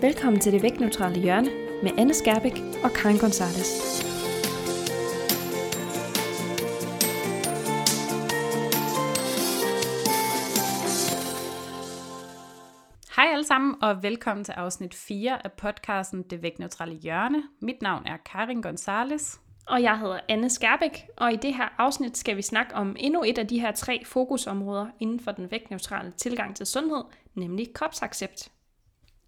Velkommen til det vægtneutrale hjørne med Anne Skærbæk og Karin Gonzalez. Hej alle sammen, og velkommen til afsnit 4 af podcasten Det Vægtneutrale Hjørne. Mit navn er Karin Gonzalez. Og jeg hedder Anne Skærbæk, og i det her afsnit skal vi snakke om endnu et af de her tre fokusområder inden for den vægtneutrale tilgang til sundhed, nemlig kropsaccept.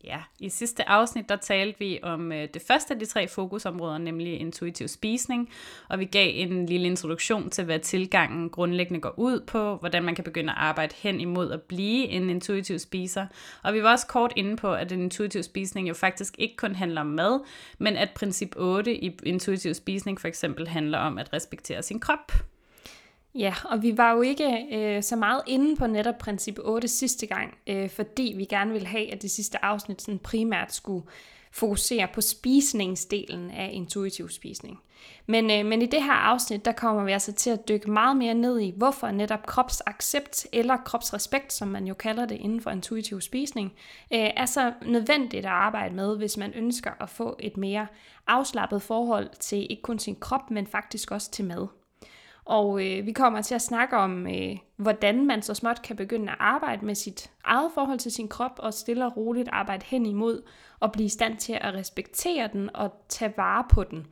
Ja, i sidste afsnit, der talte vi om øh, det første af de tre fokusområder, nemlig intuitiv spisning, og vi gav en lille introduktion til, hvad tilgangen grundlæggende går ud på, hvordan man kan begynde at arbejde hen imod at blive en intuitiv spiser. Og vi var også kort inde på, at en intuitiv spisning jo faktisk ikke kun handler om mad, men at princip 8 i intuitiv spisning for eksempel handler om at respektere sin krop. Ja, og vi var jo ikke øh, så meget inde på netop princip 8 sidste gang, øh, fordi vi gerne ville have, at det sidste afsnit sådan primært skulle fokusere på spisningsdelen af intuitiv spisning. Men, øh, men i det her afsnit, der kommer vi altså til at dykke meget mere ned i, hvorfor netop kropsaccept eller kropsrespekt, som man jo kalder det inden for intuitiv spisning, øh, er så nødvendigt at arbejde med, hvis man ønsker at få et mere afslappet forhold til ikke kun sin krop, men faktisk også til mad. Og øh, vi kommer til at snakke om, øh, hvordan man så småt kan begynde at arbejde med sit eget forhold til sin krop, og stille og roligt arbejde hen imod og blive i stand til at respektere den og tage vare på den,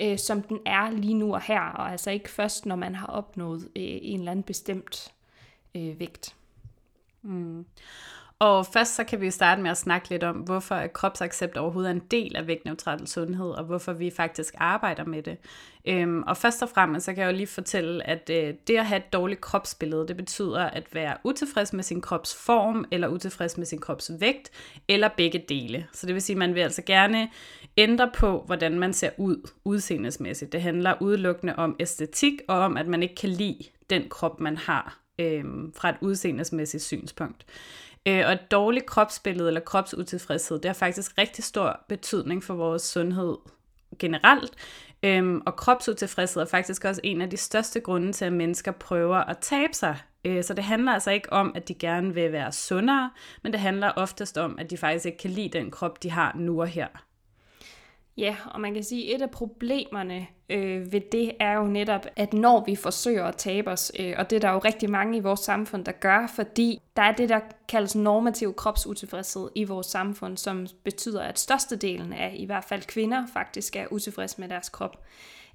øh, som den er lige nu og her, og altså ikke først, når man har opnået øh, en eller anden bestemt øh, vægt. Mm. Og først så kan vi starte med at snakke lidt om, hvorfor kropsaccept overhovedet er en del af vægtneutral sundhed, og hvorfor vi faktisk arbejder med det. Øhm, og først og fremmest så kan jeg jo lige fortælle, at øh, det at have et dårligt kropsbillede, det betyder at være utilfreds med sin kropsform, eller utilfreds med sin kropsvægt, eller begge dele. Så det vil sige, at man vil altså gerne ændre på, hvordan man ser ud udseendesmæssigt. Det handler udelukkende om æstetik, og om, at man ikke kan lide den krop, man har øhm, fra et udseendesmæssigt synspunkt. Øh, og et dårligt kropsbillede eller kropsutilfredshed, det har faktisk rigtig stor betydning for vores sundhed generelt. Øhm, og kropsutilfredshed er faktisk også en af de største grunde til, at mennesker prøver at tabe sig. Øh, så det handler altså ikke om, at de gerne vil være sundere, men det handler oftest om, at de faktisk ikke kan lide den krop, de har nu og her. Ja, og man kan sige, at et af problemerne øh, ved det er jo netop, at når vi forsøger at tabe os, øh, og det er der jo rigtig mange i vores samfund, der gør, fordi der er det, der kaldes normativ kropsutilfredshed i vores samfund, som betyder, at størstedelen af i hvert fald kvinder faktisk er utilfredse med deres krop.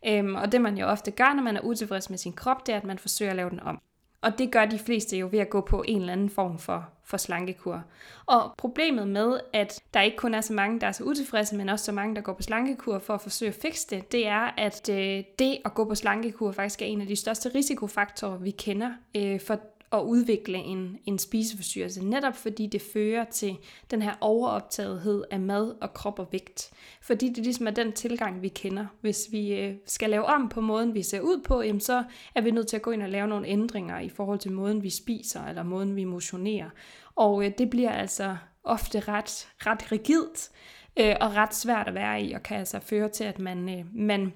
Øhm, og det man jo ofte gør, når man er utilfreds med sin krop, det er, at man forsøger at lave den om. Og det gør de fleste jo ved at gå på en eller anden form for, for slankekur. Og problemet med, at der ikke kun er så mange, der er så utilfredse, men også så mange, der går på slankekur for at forsøge at fikse det, det er, at øh, det at gå på slankekur faktisk er en af de største risikofaktorer, vi kender øh, for at udvikle en, en spiseforstyrrelse, netop fordi det fører til den her overoptagethed af mad og krop og vægt. Fordi det ligesom er den tilgang, vi kender. Hvis vi øh, skal lave om på måden, vi ser ud på, jamen så er vi nødt til at gå ind og lave nogle ændringer i forhold til måden, vi spiser, eller måden, vi motionerer. Og øh, det bliver altså ofte ret, ret rigidt, øh, og ret svært at være i, og kan altså føre til, at man, øh, man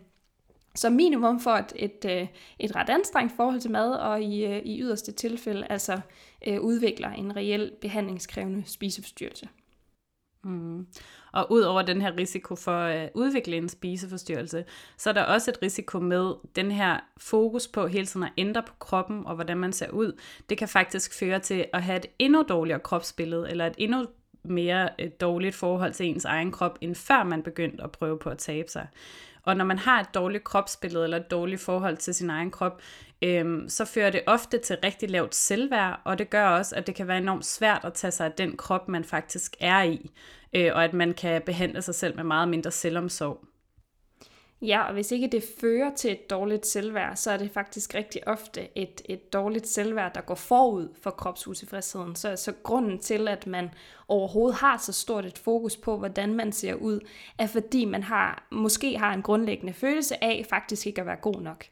som minimum for et, et, et ret anstrengt forhold til mad, og i, øh, i yderste tilfælde altså øh, udvikler en reel behandlingskrævende spiseforstyrrelse. Mm. Og ud over den her risiko for øh, at udvikle en spiseforstyrrelse, så er der også et risiko med den her fokus på hele tiden at ændre på kroppen og hvordan man ser ud. Det kan faktisk føre til at have et endnu dårligere kropsbillede, eller et endnu mere dårligt forhold til ens egen krop, end før man begyndte at prøve på at tabe sig. Og når man har et dårligt kropsbillede eller et dårligt forhold til sin egen krop, øhm, så fører det ofte til rigtig lavt selvværd, og det gør også, at det kan være enormt svært at tage sig af den krop, man faktisk er i, øh, og at man kan behandle sig selv med meget mindre selvomsorg. Ja, og hvis ikke det fører til et dårligt selvværd, så er det faktisk rigtig ofte et, et dårligt selvværd, der går forud for kropsutilfredsheden. Så, så grunden til, at man overhovedet har så stort et fokus på, hvordan man ser ud, er fordi man har måske har en grundlæggende følelse af faktisk ikke at være god nok.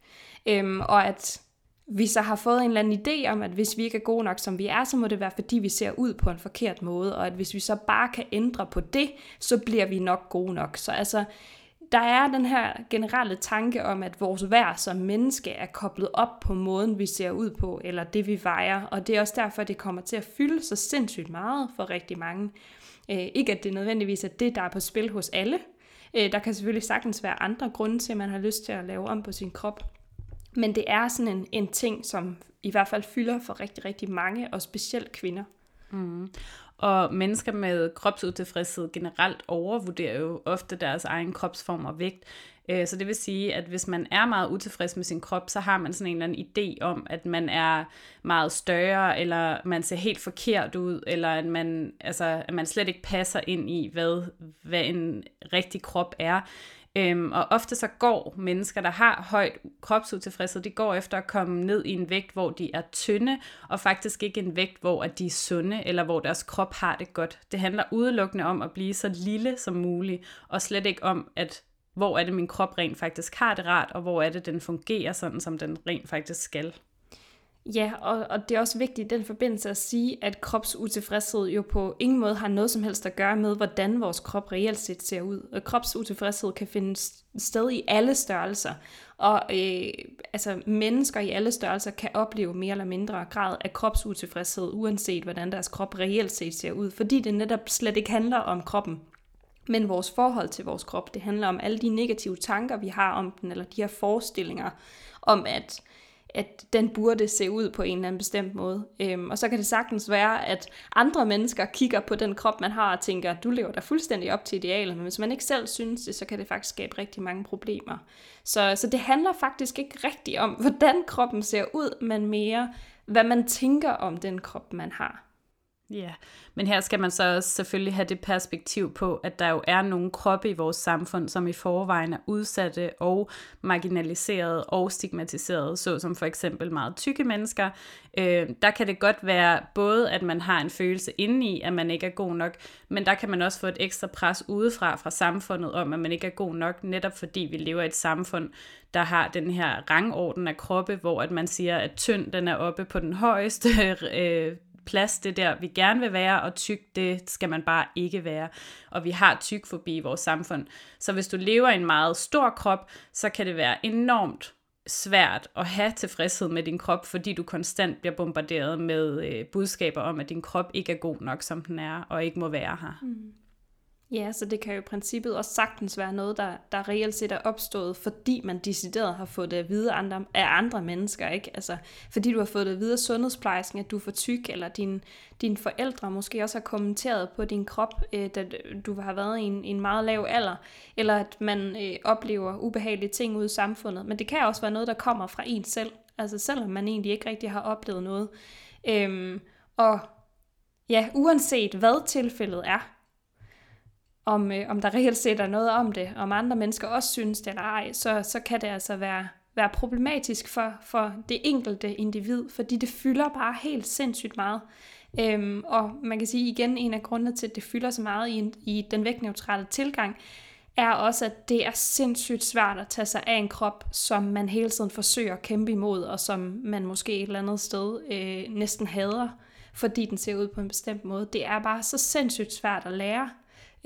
Øhm, og at vi så har fået en eller anden idé om, at hvis vi ikke er gode nok, som vi er, så må det være, fordi vi ser ud på en forkert måde, og at hvis vi så bare kan ændre på det, så bliver vi nok gode nok. Så altså, der er den her generelle tanke om, at vores værd som menneske er koblet op på måden, vi ser ud på, eller det vi vejer, og det er også derfor, det kommer til at fylde så sindssygt meget for rigtig mange. Øh, ikke at det nødvendigvis er det, der er på spil hos alle. Øh, der kan selvfølgelig sagtens være andre grunde til, at man har lyst til at lave om på sin krop. Men det er sådan en, en ting, som i hvert fald fylder for rigtig, rigtig mange, og specielt kvinder. Mm. Og mennesker med kropsutilfredshed generelt overvurderer jo ofte deres egen kropsform og vægt. Øh, så det vil sige, at hvis man er meget utilfreds med sin krop, så har man sådan en eller anden idé om, at man er meget større, eller man ser helt forkert ud, eller at man, altså, at man slet ikke passer ind i, hvad, hvad en rigtig krop er. Øhm, og ofte så går mennesker, der har højt kropsutilfredshed, de går efter at komme ned i en vægt, hvor de er tynde, og faktisk ikke en vægt, hvor at de er sunde, eller hvor deres krop har det godt. Det handler udelukkende om at blive så lille som muligt, og slet ikke om, at hvor er det min krop rent faktisk har det rart, og hvor er det den fungerer sådan, som den rent faktisk skal. Ja, og, og det er også vigtigt i den forbindelse at sige, at kropsutilfredshed jo på ingen måde har noget som helst at gøre med, hvordan vores krop reelt set ser ud. Og kropsutilfredshed kan finde sted i alle størrelser. Og øh, altså, mennesker i alle størrelser kan opleve mere eller mindre grad af kropsutilfredshed, uanset hvordan deres krop reelt set ser ud. Fordi det netop slet ikke handler om kroppen, men vores forhold til vores krop. Det handler om alle de negative tanker, vi har om den, eller de her forestillinger om, at at den burde se ud på en eller anden bestemt måde. Øhm, og så kan det sagtens være, at andre mennesker kigger på den krop, man har, og tænker, du lever da fuldstændig op til idealet, men hvis man ikke selv synes det, så kan det faktisk skabe rigtig mange problemer. Så, så det handler faktisk ikke rigtigt om, hvordan kroppen ser ud, men mere, hvad man tænker om den krop, man har. Ja, men her skal man så også selvfølgelig have det perspektiv på, at der jo er nogle kroppe i vores samfund, som i forvejen er udsatte og marginaliserede og stigmatiserede, såsom for eksempel meget tykke mennesker. Øh, der kan det godt være både, at man har en følelse indeni, at man ikke er god nok, men der kan man også få et ekstra pres udefra fra samfundet om, at man ikke er god nok, netop fordi vi lever i et samfund, der har den her rangorden af kroppe, hvor at man siger, at tynd den er oppe på den højeste øh, plads, det der vi gerne vil være, og tyk, det skal man bare ikke være. Og vi har tykfobi i vores samfund. Så hvis du lever i en meget stor krop, så kan det være enormt svært at have tilfredshed med din krop, fordi du konstant bliver bombarderet med øh, budskaber om, at din krop ikke er god nok, som den er, og ikke må være her. Mm. Ja, så det kan jo i princippet også sagtens være noget, der, der reelt set er opstået, fordi man decideret har fået det at vide andre, af andre mennesker, ikke? Altså, fordi du har fået det at vide af sundhedsplejersken, at du er for tyk, eller din, dine forældre måske også har kommenteret på din krop, øh, da du har været i en, en meget lav alder, eller at man øh, oplever ubehagelige ting ude i samfundet. Men det kan også være noget, der kommer fra en selv, altså selvom man egentlig ikke rigtig har oplevet noget. Øhm, og ja, uanset hvad tilfældet er, om, øh, om der reelt set er noget om det, om andre mennesker også synes det eller ej, så, så kan det altså være, være problematisk for, for det enkelte individ, fordi det fylder bare helt sindssygt meget. Øhm, og man kan sige igen, en af grundene til, at det fylder så meget i, i den vægtneutrale tilgang, er også, at det er sindssygt svært at tage sig af en krop, som man hele tiden forsøger at kæmpe imod, og som man måske et eller andet sted øh, næsten hader, fordi den ser ud på en bestemt måde. Det er bare så sindssygt svært at lære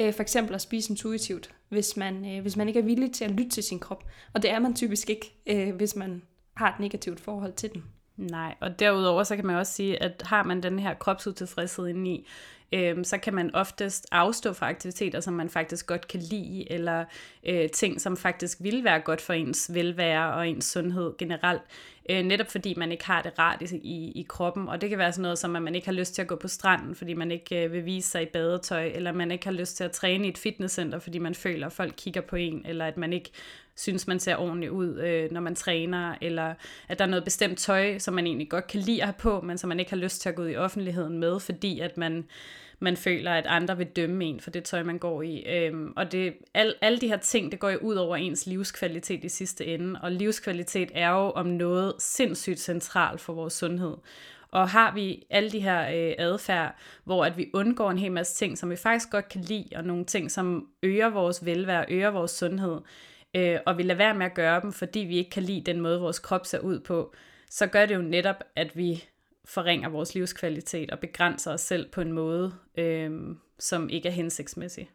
øh, for eksempel at spise intuitivt, hvis man, øh, hvis man ikke er villig til at lytte til sin krop. Og det er man typisk ikke, øh, hvis man har et negativt forhold til den. Nej, og derudover så kan man også sige, at har man den her kropsutilfredshed indeni, øh, så kan man oftest afstå fra aktiviteter, som man faktisk godt kan lide, eller øh, ting, som faktisk vil være godt for ens velvære og ens sundhed generelt, øh, netop fordi man ikke har det rart i, i, i kroppen, og det kan være sådan noget som, at man ikke har lyst til at gå på stranden, fordi man ikke øh, vil vise sig i badetøj, eller man ikke har lyst til at træne i et fitnesscenter, fordi man føler, at folk kigger på en, eller at man ikke synes, man ser ordentligt ud, øh, når man træner, eller at der er noget bestemt tøj, som man egentlig godt kan lide at have på, men som man ikke har lyst til at gå ud i offentligheden med, fordi at man man føler, at andre vil dømme en for det tøj, man går i. Øhm, og det, al, alle de her ting, det går jo ud over ens livskvalitet i sidste ende. Og livskvalitet er jo om noget sindssygt centralt for vores sundhed. Og har vi alle de her øh, adfærd, hvor at vi undgår en hel masse ting, som vi faktisk godt kan lide, og nogle ting, som øger vores velvære, øger vores sundhed, øh, og vi lader være med at gøre dem, fordi vi ikke kan lide den måde, vores krop ser ud på, så gør det jo netop, at vi forringer vores livskvalitet og begrænser os selv på en måde, øh, som ikke er hensigtsmæssig.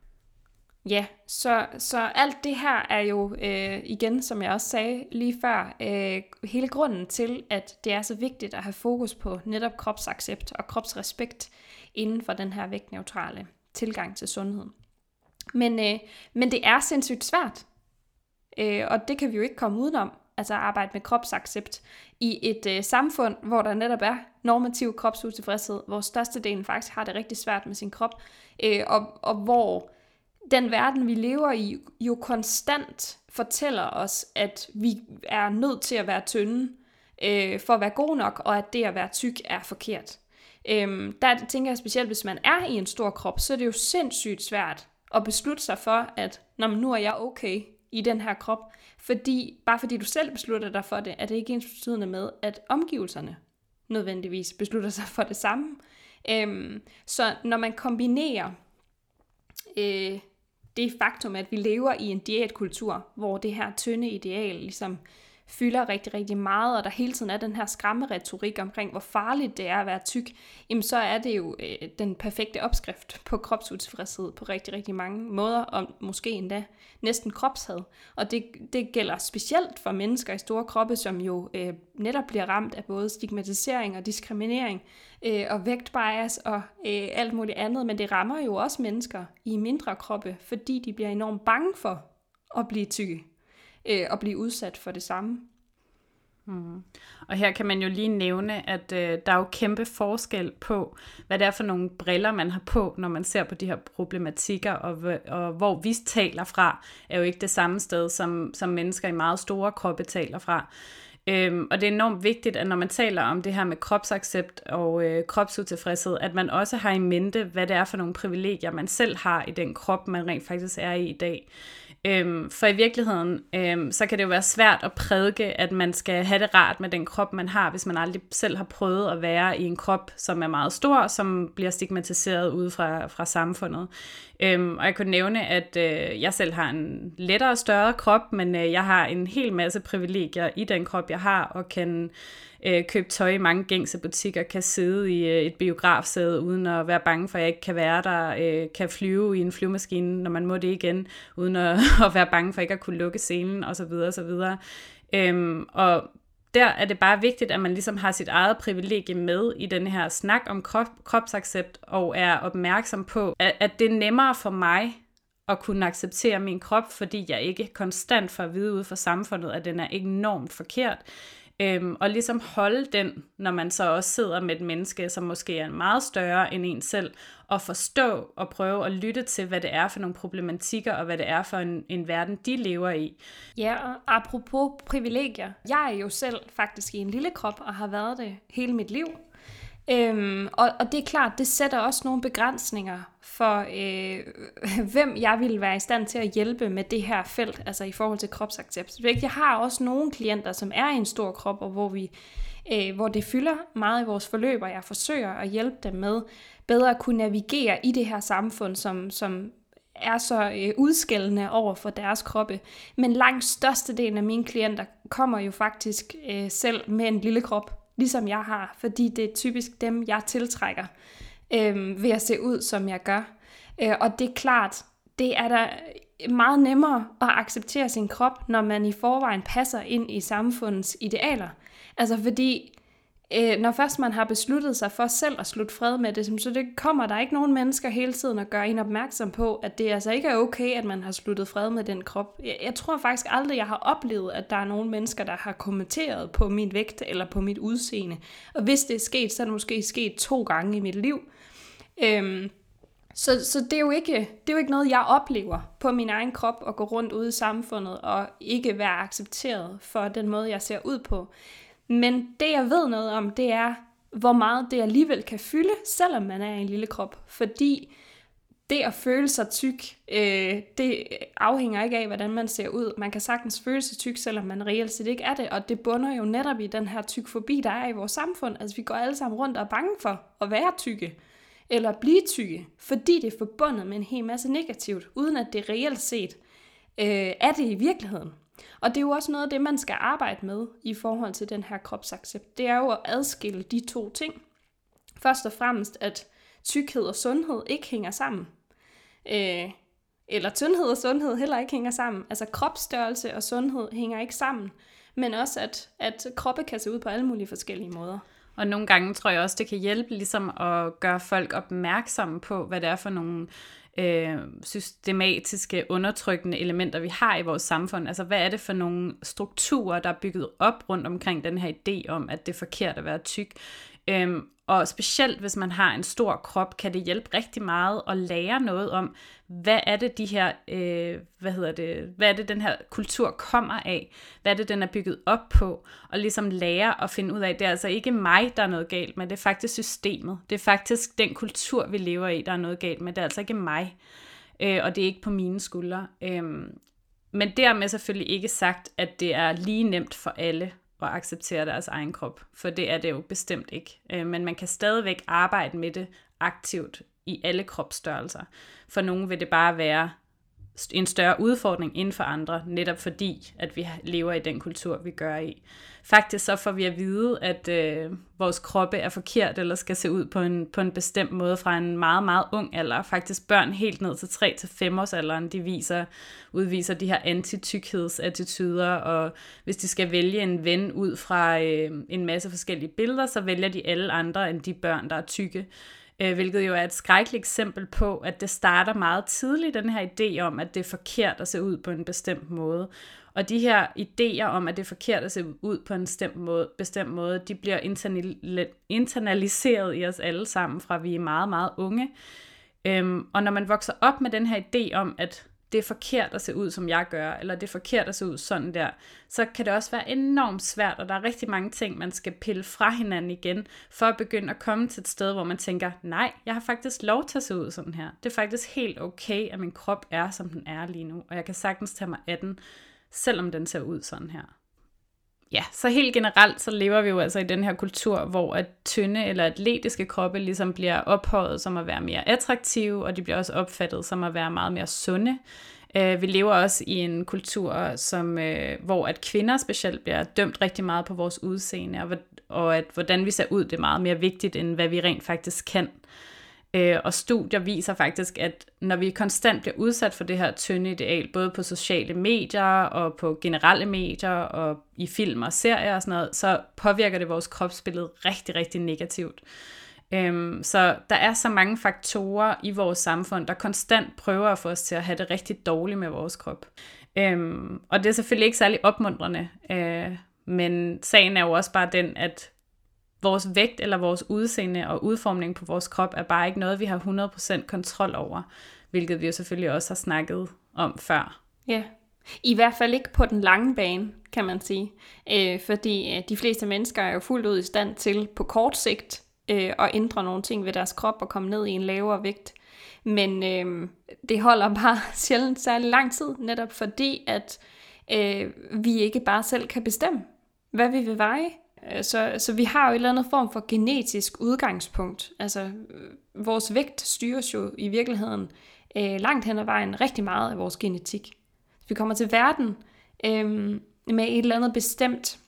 Ja, så, så alt det her er jo øh, igen, som jeg også sagde lige før, øh, hele grunden til, at det er så vigtigt at have fokus på netop kropsaccept og kropsrespekt inden for den her vægtneutrale tilgang til sundhed. Men, øh, men det er sindssygt svært, øh, og det kan vi jo ikke komme udenom, altså at arbejde med kropsaccept i et øh, samfund, hvor der netop er normativ kropsutilfredshed, hvor størstedelen faktisk har det rigtig svært med sin krop, øh, og, og hvor den verden, vi lever i, jo konstant fortæller os, at vi er nødt til at være tynde øh, for at være god nok, og at det at være tyk er forkert. Øhm, der tænker jeg specielt, hvis man er i en stor krop, så er det jo sindssygt svært at beslutte sig for, at Nå, nu er jeg okay i den her krop. Fordi, bare fordi du selv beslutter dig for det, er det ikke ens betydende med, at omgivelserne nødvendigvis beslutter sig for det samme. Øhm, så når man kombinerer øh, det faktum, at vi lever i en diætkultur, hvor det her tynde ideal ligesom fylder rigtig, rigtig meget, og der hele tiden er den her skræmmeretorik omkring, hvor farligt det er at være tyk, jamen så er det jo øh, den perfekte opskrift på kropsutilfredshed på rigtig, rigtig mange måder, og måske endda næsten kropshad. Og det, det gælder specielt for mennesker i store kroppe, som jo øh, netop bliver ramt af både stigmatisering og diskriminering, øh, og vægtbias og øh, alt muligt andet, men det rammer jo også mennesker i mindre kroppe, fordi de bliver enormt bange for at blive tykke øh, at blive udsat for det samme. Mm. Og her kan man jo lige nævne, at øh, der er jo kæmpe forskel på, hvad det er for nogle briller, man har på, når man ser på de her problematikker, og, og hvor vi taler fra, er jo ikke det samme sted, som, som mennesker i meget store kroppe taler fra. Øhm, og det er enormt vigtigt, at når man taler om det her med kropsaccept og øh, kropsutilfredshed, at man også har i mente, hvad det er for nogle privilegier, man selv har i den krop, man rent faktisk er i i dag. Øhm, for i virkeligheden, øhm, så kan det jo være svært at prædike, at man skal have det rart med den krop, man har, hvis man aldrig selv har prøvet at være i en krop, som er meget stor, som bliver stigmatiseret ude fra, fra samfundet. Øhm, og jeg kunne nævne, at øh, jeg selv har en lettere og større krop, men øh, jeg har en hel masse privilegier i den krop, jeg har, og kan øh, købe tøj i mange gængse butikker, kan sidde i øh, et biografsæde uden at være bange for, at jeg ikke kan være der, øh, kan flyve i en flyvemaskine, når man må det igen, uden at, at være bange for ikke at kunne lukke scenen osv. osv. Øhm, og der er det bare vigtigt, at man ligesom har sit eget privilegie med i den her snak om krop, kropsaccept, og er opmærksom på, at, at det er nemmere for mig at kunne acceptere min krop, fordi jeg ikke konstant får at vide ud fra samfundet, at den er enormt forkert. Øhm, og ligesom holde den, når man så også sidder med et menneske, som måske er meget større end en selv, og forstå og prøve at lytte til, hvad det er for nogle problematikker, og hvad det er for en, en verden, de lever i. Ja, og apropos privilegier. Jeg er jo selv faktisk i en lille krop, og har været det hele mit liv. Øhm, og, og det er klart, det sætter også nogle begrænsninger for, øh, hvem jeg ville være i stand til at hjælpe med det her felt, altså i forhold til kropsaccept. Jeg har også nogle klienter, som er i en stor krop, og hvor, vi, øh, hvor det fylder meget i vores forløb, og jeg forsøger at hjælpe dem med bedre at kunne navigere i det her samfund, som, som er så øh, udskældende over for deres kroppe. Men langt størstedelen af mine klienter kommer jo faktisk øh, selv med en lille krop, ligesom jeg har, fordi det er typisk dem, jeg tiltrækker øh, Øhm, ved at se ud, som jeg gør. Øh, og det er klart, det er da meget nemmere at acceptere sin krop, når man i forvejen passer ind i samfundets idealer. Altså fordi øh, når først man har besluttet sig for selv at slutte fred med det, så det kommer der ikke nogen mennesker hele tiden at gøre en opmærksom på, at det altså ikke er okay, at man har sluttet fred med den krop. Jeg, jeg tror faktisk aldrig, jeg har oplevet, at der er nogen mennesker, der har kommenteret på min vægt eller på mit udseende. Og hvis det er sket, så er det måske sket to gange i mit liv. Øhm, så, så det, er jo ikke, det er jo ikke noget, jeg oplever på min egen krop at gå rundt ude i samfundet og ikke være accepteret for den måde, jeg ser ud på. Men det jeg ved noget om, det er, hvor meget det alligevel kan fylde, selvom man er en lille krop. Fordi det at føle sig tyk, øh, det afhænger ikke af, hvordan man ser ud. Man kan sagtens føle sig tyk, selvom man reelt set ikke er det, og det bunder jo netop i den her tyk forbi, der er i vores samfund. Altså vi går alle sammen rundt og er bange for at være tykke, eller blive tykke, fordi det er forbundet med en hel masse negativt, uden at det reelt set øh, er det i virkeligheden. Og det er jo også noget af det, man skal arbejde med i forhold til den her kropsaccept. Det er jo at adskille de to ting. Først og fremmest, at tykkhed og sundhed ikke hænger sammen. Øh, eller tyndhed og sundhed heller ikke hænger sammen. Altså kropsstørrelse og sundhed hænger ikke sammen, men også at, at kroppe kan se ud på alle mulige forskellige måder. Og nogle gange tror jeg også, det kan hjælpe ligesom at gøre folk opmærksomme på, hvad det er for nogle øh, systematiske, undertrykkende elementer, vi har i vores samfund. Altså, hvad er det for nogle strukturer, der er bygget op rundt omkring den her idé om, at det er forkert at være tyk? Øhm, og specielt hvis man har en stor krop, kan det hjælpe rigtig meget at lære noget om, hvad er det de her, øh, hvad hedder det, hvad er det den her kultur kommer af, hvad er det den er bygget op på, og ligesom lære at finde ud af, det er altså ikke mig, der er noget galt med, det er faktisk systemet, det er faktisk den kultur, vi lever i, der er noget galt med, det er altså ikke mig, øh, og det er ikke på mine skuldre. Øh, men dermed selvfølgelig ikke sagt, at det er lige nemt for alle at acceptere deres egen krop, for det er det jo bestemt ikke. Øh, men man kan stadigvæk arbejde med det aktivt i alle kropsstørrelser. For nogle vil det bare være en større udfordring end for andre, netop fordi, at vi lever i den kultur, vi gør i. Faktisk så får vi at vide, at øh, vores kroppe er forkert, eller skal se ud på en, på en bestemt måde fra en meget, meget ung alder. Faktisk børn helt ned til 3-5 års alderen, de viser, udviser de her antitykhedsattituder, og hvis de skal vælge en ven ud fra øh, en masse forskellige billeder, så vælger de alle andre end de børn, der er tykke øh, hvilket jo er et skrækkeligt eksempel på, at det starter meget tidligt, den her idé om, at det er forkert at se ud på en bestemt måde. Og de her idéer om, at det er forkert at se ud på en bestemt måde, bestemt måde de bliver internaliseret i os alle sammen, fra vi er meget, meget unge. Øhm, og når man vokser op med den her idé om, at det er forkert at se ud, som jeg gør, eller det er forkert at se ud sådan der, så kan det også være enormt svært, og der er rigtig mange ting, man skal pille fra hinanden igen, for at begynde at komme til et sted, hvor man tænker, nej, jeg har faktisk lov til at se ud sådan her. Det er faktisk helt okay, at min krop er, som den er lige nu, og jeg kan sagtens tage mig af den, selvom den ser ud sådan her. Ja, så helt generelt, så lever vi jo altså i den her kultur, hvor at tynde eller atletiske kroppe ligesom bliver ophøjet som at være mere attraktive, og de bliver også opfattet som at være meget mere sunde. Uh, vi lever også i en kultur, som, uh, hvor at kvinder specielt bliver dømt rigtig meget på vores udseende, og, og at hvordan vi ser ud, det er meget mere vigtigt, end hvad vi rent faktisk kan. Øh, Øh, og studier viser faktisk, at når vi konstant bliver udsat for det her tynde ideal, både på sociale medier og på generelle medier og i film og serier og sådan noget, så påvirker det vores kropsbillede rigtig, rigtig negativt. Øhm, så der er så mange faktorer i vores samfund, der konstant prøver at få os til at have det rigtig dårligt med vores krop. Øhm, og det er selvfølgelig ikke særlig opmuntrende, øh, men sagen er jo også bare den, at vores vægt eller vores udseende og udformning på vores krop er bare ikke noget, vi har 100% kontrol over, hvilket vi jo selvfølgelig også har snakket om før. Ja, i hvert fald ikke på den lange bane, kan man sige. Øh, fordi øh, de fleste mennesker er jo fuldt ud i stand til på kort sigt øh, at ændre nogle ting ved deres krop og komme ned i en lavere vægt. Men øh, det holder bare sjældent særlig lang tid, netop fordi at øh, vi ikke bare selv kan bestemme, hvad vi vil veje. Øh, så, så vi har jo et eller andet form for genetisk udgangspunkt. Altså, øh, vores vægt styres jo i virkeligheden øh, langt hen ad vejen rigtig meget af vores genetik. Vi kommer til verden øh, med et eller andet bestemt,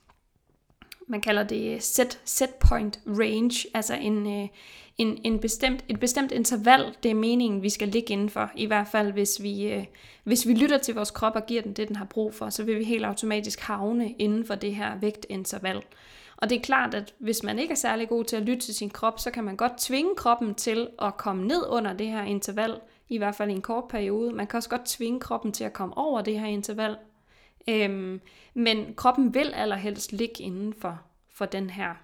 man kalder det set, set point range, altså en, øh, en, en bestemt, et bestemt interval, det er meningen, vi skal ligge indenfor. I hvert fald, hvis vi, øh, hvis vi lytter til vores krop og giver den det, den har brug for, så vil vi helt automatisk havne inden for det her vægtinterval. Og det er klart, at hvis man ikke er særlig god til at lytte til sin krop, så kan man godt tvinge kroppen til at komme ned under det her interval, i hvert fald i en kort periode. Man kan også godt tvinge kroppen til at komme over det her interval. Øhm, men kroppen vil allerhelst ligge inden for, for den her,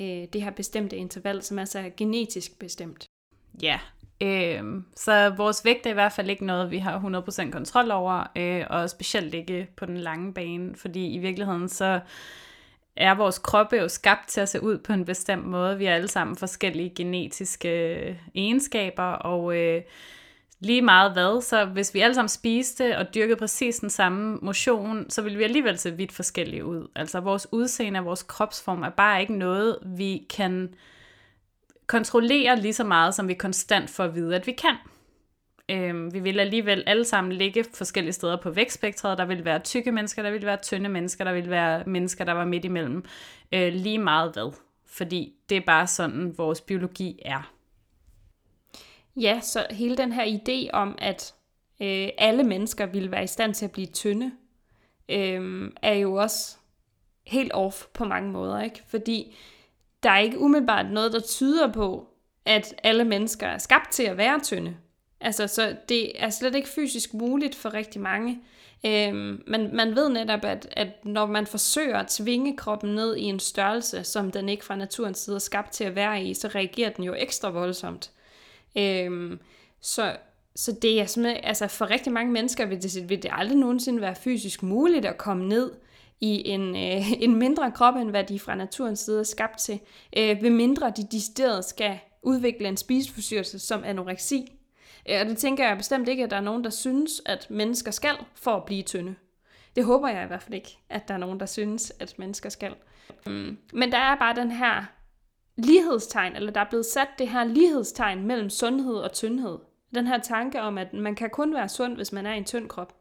øh, det her bestemte interval, som altså er genetisk bestemt. Ja, øh, så vores vægt er i hvert fald ikke noget, vi har 100% kontrol over, øh, og specielt ikke på den lange bane, fordi i virkeligheden så er vores kroppe jo skabt til at se ud på en bestemt måde. Vi har alle sammen forskellige genetiske øh, egenskaber, og øh, lige meget hvad, så hvis vi alle sammen spiste og dyrkede præcis den samme motion, så ville vi alligevel se vidt forskellige ud. Altså vores udseende og vores kropsform er bare ikke noget, vi kan kontrollere lige så meget, som vi konstant får at vide, at vi kan. Øh, vi vil alligevel alle sammen ligge forskellige steder på vægtspektret. Der vil være tykke mennesker, der vil være tynde mennesker, der vil være mennesker, der var midt imellem. Øh, lige meget hvad. Fordi det er bare sådan, vores biologi er. Ja, så hele den her idé om, at øh, alle mennesker ville være i stand til at blive tynde, øh, er jo også helt off på mange måder, ikke? Fordi der er ikke umiddelbart noget, der tyder på, at alle mennesker er skabt til at være tynde. Altså, så det er slet ikke fysisk muligt for rigtig mange. Øhm, men man ved netop, at, at når man forsøger at tvinge kroppen ned i en størrelse, som den ikke fra naturens side er skabt til at være i, så reagerer den jo ekstra voldsomt. Øhm, så, så det er simpelthen, altså for rigtig mange mennesker vil det, vil det aldrig nogensinde være fysisk muligt at komme ned i en, øh, en mindre krop, end hvad de fra naturens side er skabt til, øh, ved mindre de decideret skal udvikle en spiseforstyrrelse som anoreksi. Ja, og det tænker jeg bestemt ikke, at der er nogen, der synes, at mennesker skal for at blive tynde. Det håber jeg i hvert fald ikke, at der er nogen, der synes, at mennesker skal. Mm. Men der er bare den her lighedstegn, eller der er blevet sat det her lighedstegn mellem sundhed og tyndhed. Den her tanke om, at man kan kun være sund, hvis man er i en tynd krop.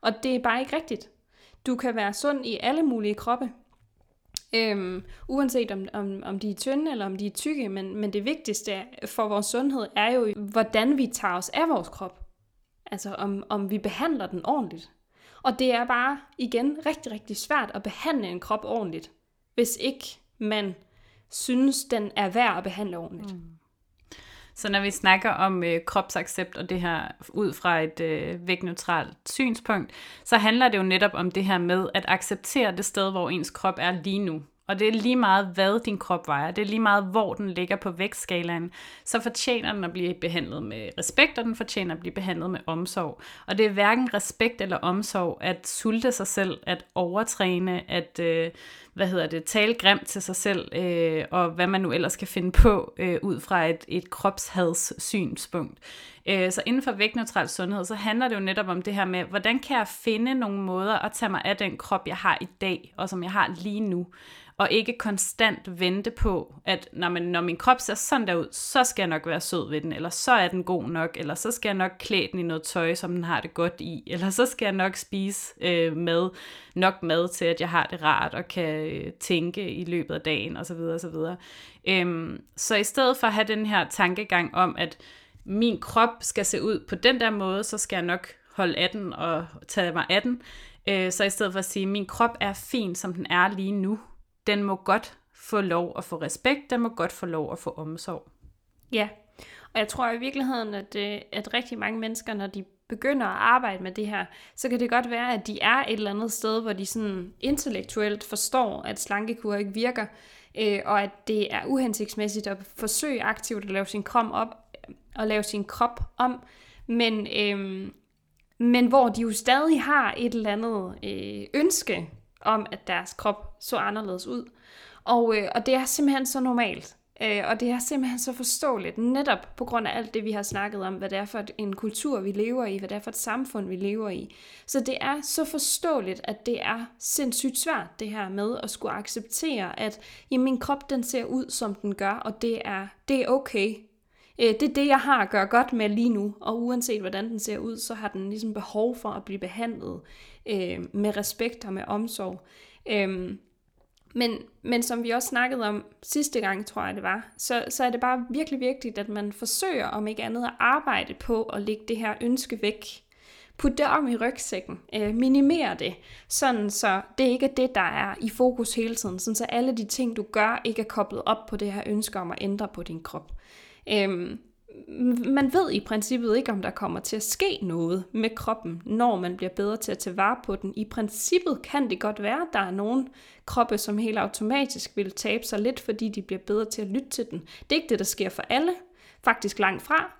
Og det er bare ikke rigtigt. Du kan være sund i alle mulige kroppe. Øhm, uanset om, om, om de er tynde eller om de er tykke, men, men det vigtigste for vores sundhed er jo, hvordan vi tager os af vores krop. Altså om, om vi behandler den ordentligt. Og det er bare, igen, rigtig, rigtig svært at behandle en krop ordentligt, hvis ikke man synes, den er værd at behandle ordentligt. Mm. Så når vi snakker om øh, kropsaccept og det her ud fra et øh, vægtneutralt synspunkt, så handler det jo netop om det her med at acceptere det sted, hvor ens krop er lige nu. Og det er lige meget, hvad din krop vejer. Det er lige meget, hvor den ligger på vægtskalaen. Så fortjener den at blive behandlet med respekt, og den fortjener at blive behandlet med omsorg. Og det er hverken respekt eller omsorg at sulte sig selv, at overtræne, at øh, hvad hedder det, tale grimt til sig selv, øh, og hvad man nu ellers kan finde på øh, ud fra et, et kropshads synspunkt. Øh, så inden for vægtneutral sundhed, så handler det jo netop om det her med, hvordan kan jeg finde nogle måder at tage mig af den krop, jeg har i dag, og som jeg har lige nu og ikke konstant vente på, at når, man, når min krop ser sådan der ud, så skal jeg nok være sød ved den, eller så er den god nok, eller så skal jeg nok klæde den i noget tøj, som den har det godt i, eller så skal jeg nok spise øh, mad, nok mad til, at jeg har det rart og kan øh, tænke i løbet af dagen, osv. osv. Øhm, så i stedet for at have den her tankegang om, at min krop skal se ud på den der måde, så skal jeg nok holde af den og tage mig af den, øh, så i stedet for at sige, at min krop er fin, som den er lige nu, den må godt få lov at få respekt, den må godt få lov at få omsorg. Ja, og jeg tror i virkeligheden, at, øh, at rigtig mange mennesker, når de begynder at arbejde med det her, så kan det godt være, at de er et eller andet sted, hvor de sådan intellektuelt forstår, at slankekur ikke virker, øh, og at det er uhensigtsmæssigt at forsøge aktivt at lave sin krop op, og lave sin krop om, men, øh, men hvor de jo stadig har et eller andet øh, ønske om, at deres krop så anderledes ud. Og, øh, og det er simpelthen så normalt. Øh, og det er simpelthen så forståeligt, netop på grund af alt det, vi har snakket om, hvad det er for en kultur, vi lever i, hvad det er for et samfund, vi lever i. Så det er så forståeligt, at det er sindssygt svært, det her med at skulle acceptere, at jamen, min krop, den ser ud, som den gør, og det er, det er okay. Øh, det er det, jeg har at gøre godt med lige nu, og uanset hvordan den ser ud, så har den ligesom behov for at blive behandlet øh, med respekt og med omsorg. Øh, men, men som vi også snakkede om sidste gang, tror jeg det var, så, så er det bare virkelig vigtigt, at man forsøger, om ikke andet, at arbejde på at lægge det her ønske væk. Put det om i rygsækken. Øh, minimer det, sådan så det ikke er det, der er i fokus hele tiden. Sådan så alle de ting, du gør, ikke er koblet op på det her ønske om at ændre på din krop. Øh, man ved i princippet ikke, om der kommer til at ske noget med kroppen, når man bliver bedre til at tage vare på den. I princippet kan det godt være, at der er nogle kroppe, som helt automatisk vil tabe sig lidt, fordi de bliver bedre til at lytte til den. Det er ikke det, der sker for alle, faktisk langt fra,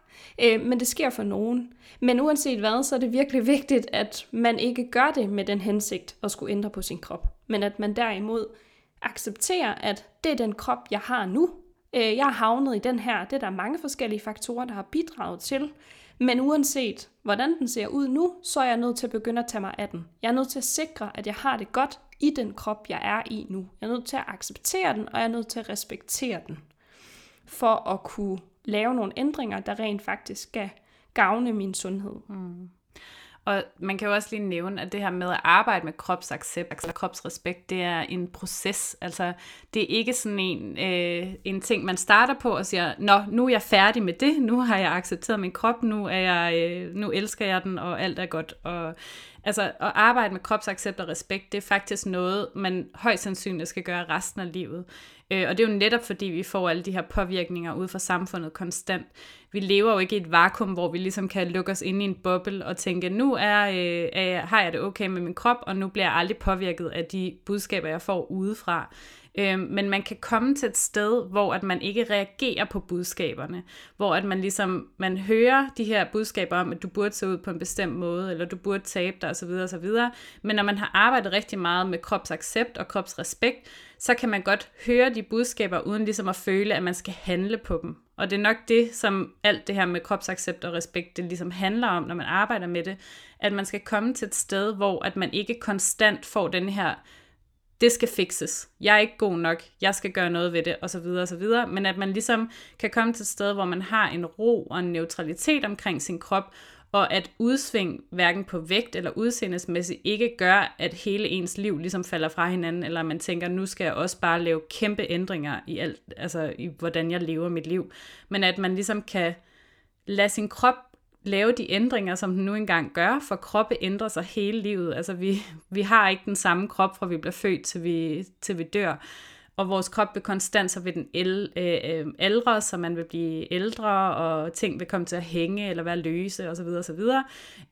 øh, men det sker for nogen. Men uanset hvad, så er det virkelig vigtigt, at man ikke gør det med den hensigt at skulle ændre på sin krop, men at man derimod accepterer, at det er den krop, jeg har nu, øh, jeg har havnet i den her. Det er der mange forskellige faktorer, der har bidraget til. Men uanset hvordan den ser ud nu, så er jeg nødt til at begynde at tage mig af den. Jeg er nødt til at sikre, at jeg har det godt i den krop, jeg er i nu. Jeg er nødt til at acceptere den, og jeg er nødt til at respektere den. For at kunne lave nogle ændringer, der rent faktisk skal gavne min sundhed. Mm. Og man kan jo også lige nævne, at det her med at arbejde med kropsaccept, altså kropsrespekt, det er en proces. Altså, det er ikke sådan en, øh, en ting, man starter på og siger, nå, nu er jeg færdig med det, nu har jeg accepteret min krop, nu, er jeg, øh, nu elsker jeg den, og alt er godt. Og, altså, at arbejde med kropsaccept og respekt, det er faktisk noget, man højst sandsynligt skal gøre resten af livet. Øh, og det er jo netop fordi, vi får alle de her påvirkninger ud fra samfundet konstant. Vi lever jo ikke i et vakuum, hvor vi ligesom kan lukke os ind i en boble og tænke, nu er, øh, er, har jeg det okay med min krop, og nu bliver jeg aldrig påvirket af de budskaber, jeg får udefra. Øh, men man kan komme til et sted, hvor at man ikke reagerer på budskaberne. Hvor at man ligesom, man hører de her budskaber om, at du burde se ud på en bestemt måde, eller du burde tabe dig osv. osv. Men når man har arbejdet rigtig meget med kropsaccept og kropsrespekt, så kan man godt høre de budskaber, uden ligesom at føle, at man skal handle på dem. Og det er nok det, som alt det her med kropsaccept og respekt, det ligesom handler om, når man arbejder med det, at man skal komme til et sted, hvor at man ikke konstant får den her det skal fikses. Jeg er ikke god nok. Jeg skal gøre noget ved det, og så videre, og så videre. Men at man ligesom kan komme til et sted, hvor man har en ro og en neutralitet omkring sin krop, og at udsving hverken på vægt eller udseendesmæssigt ikke gør, at hele ens liv ligesom falder fra hinanden, eller man tænker, nu skal jeg også bare lave kæmpe ændringer i alt, altså i hvordan jeg lever mit liv. Men at man ligesom kan lade sin krop lave de ændringer, som den nu engang gør, for kroppe ændrer sig hele livet. Altså vi, vi har ikke den samme krop, fra vi bliver født til vi, til vi dør. Og vores krop vil konstant så vil den el, øh, øh ældre, så man vil blive ældre, og ting vil komme til at hænge eller være løse osv. osv.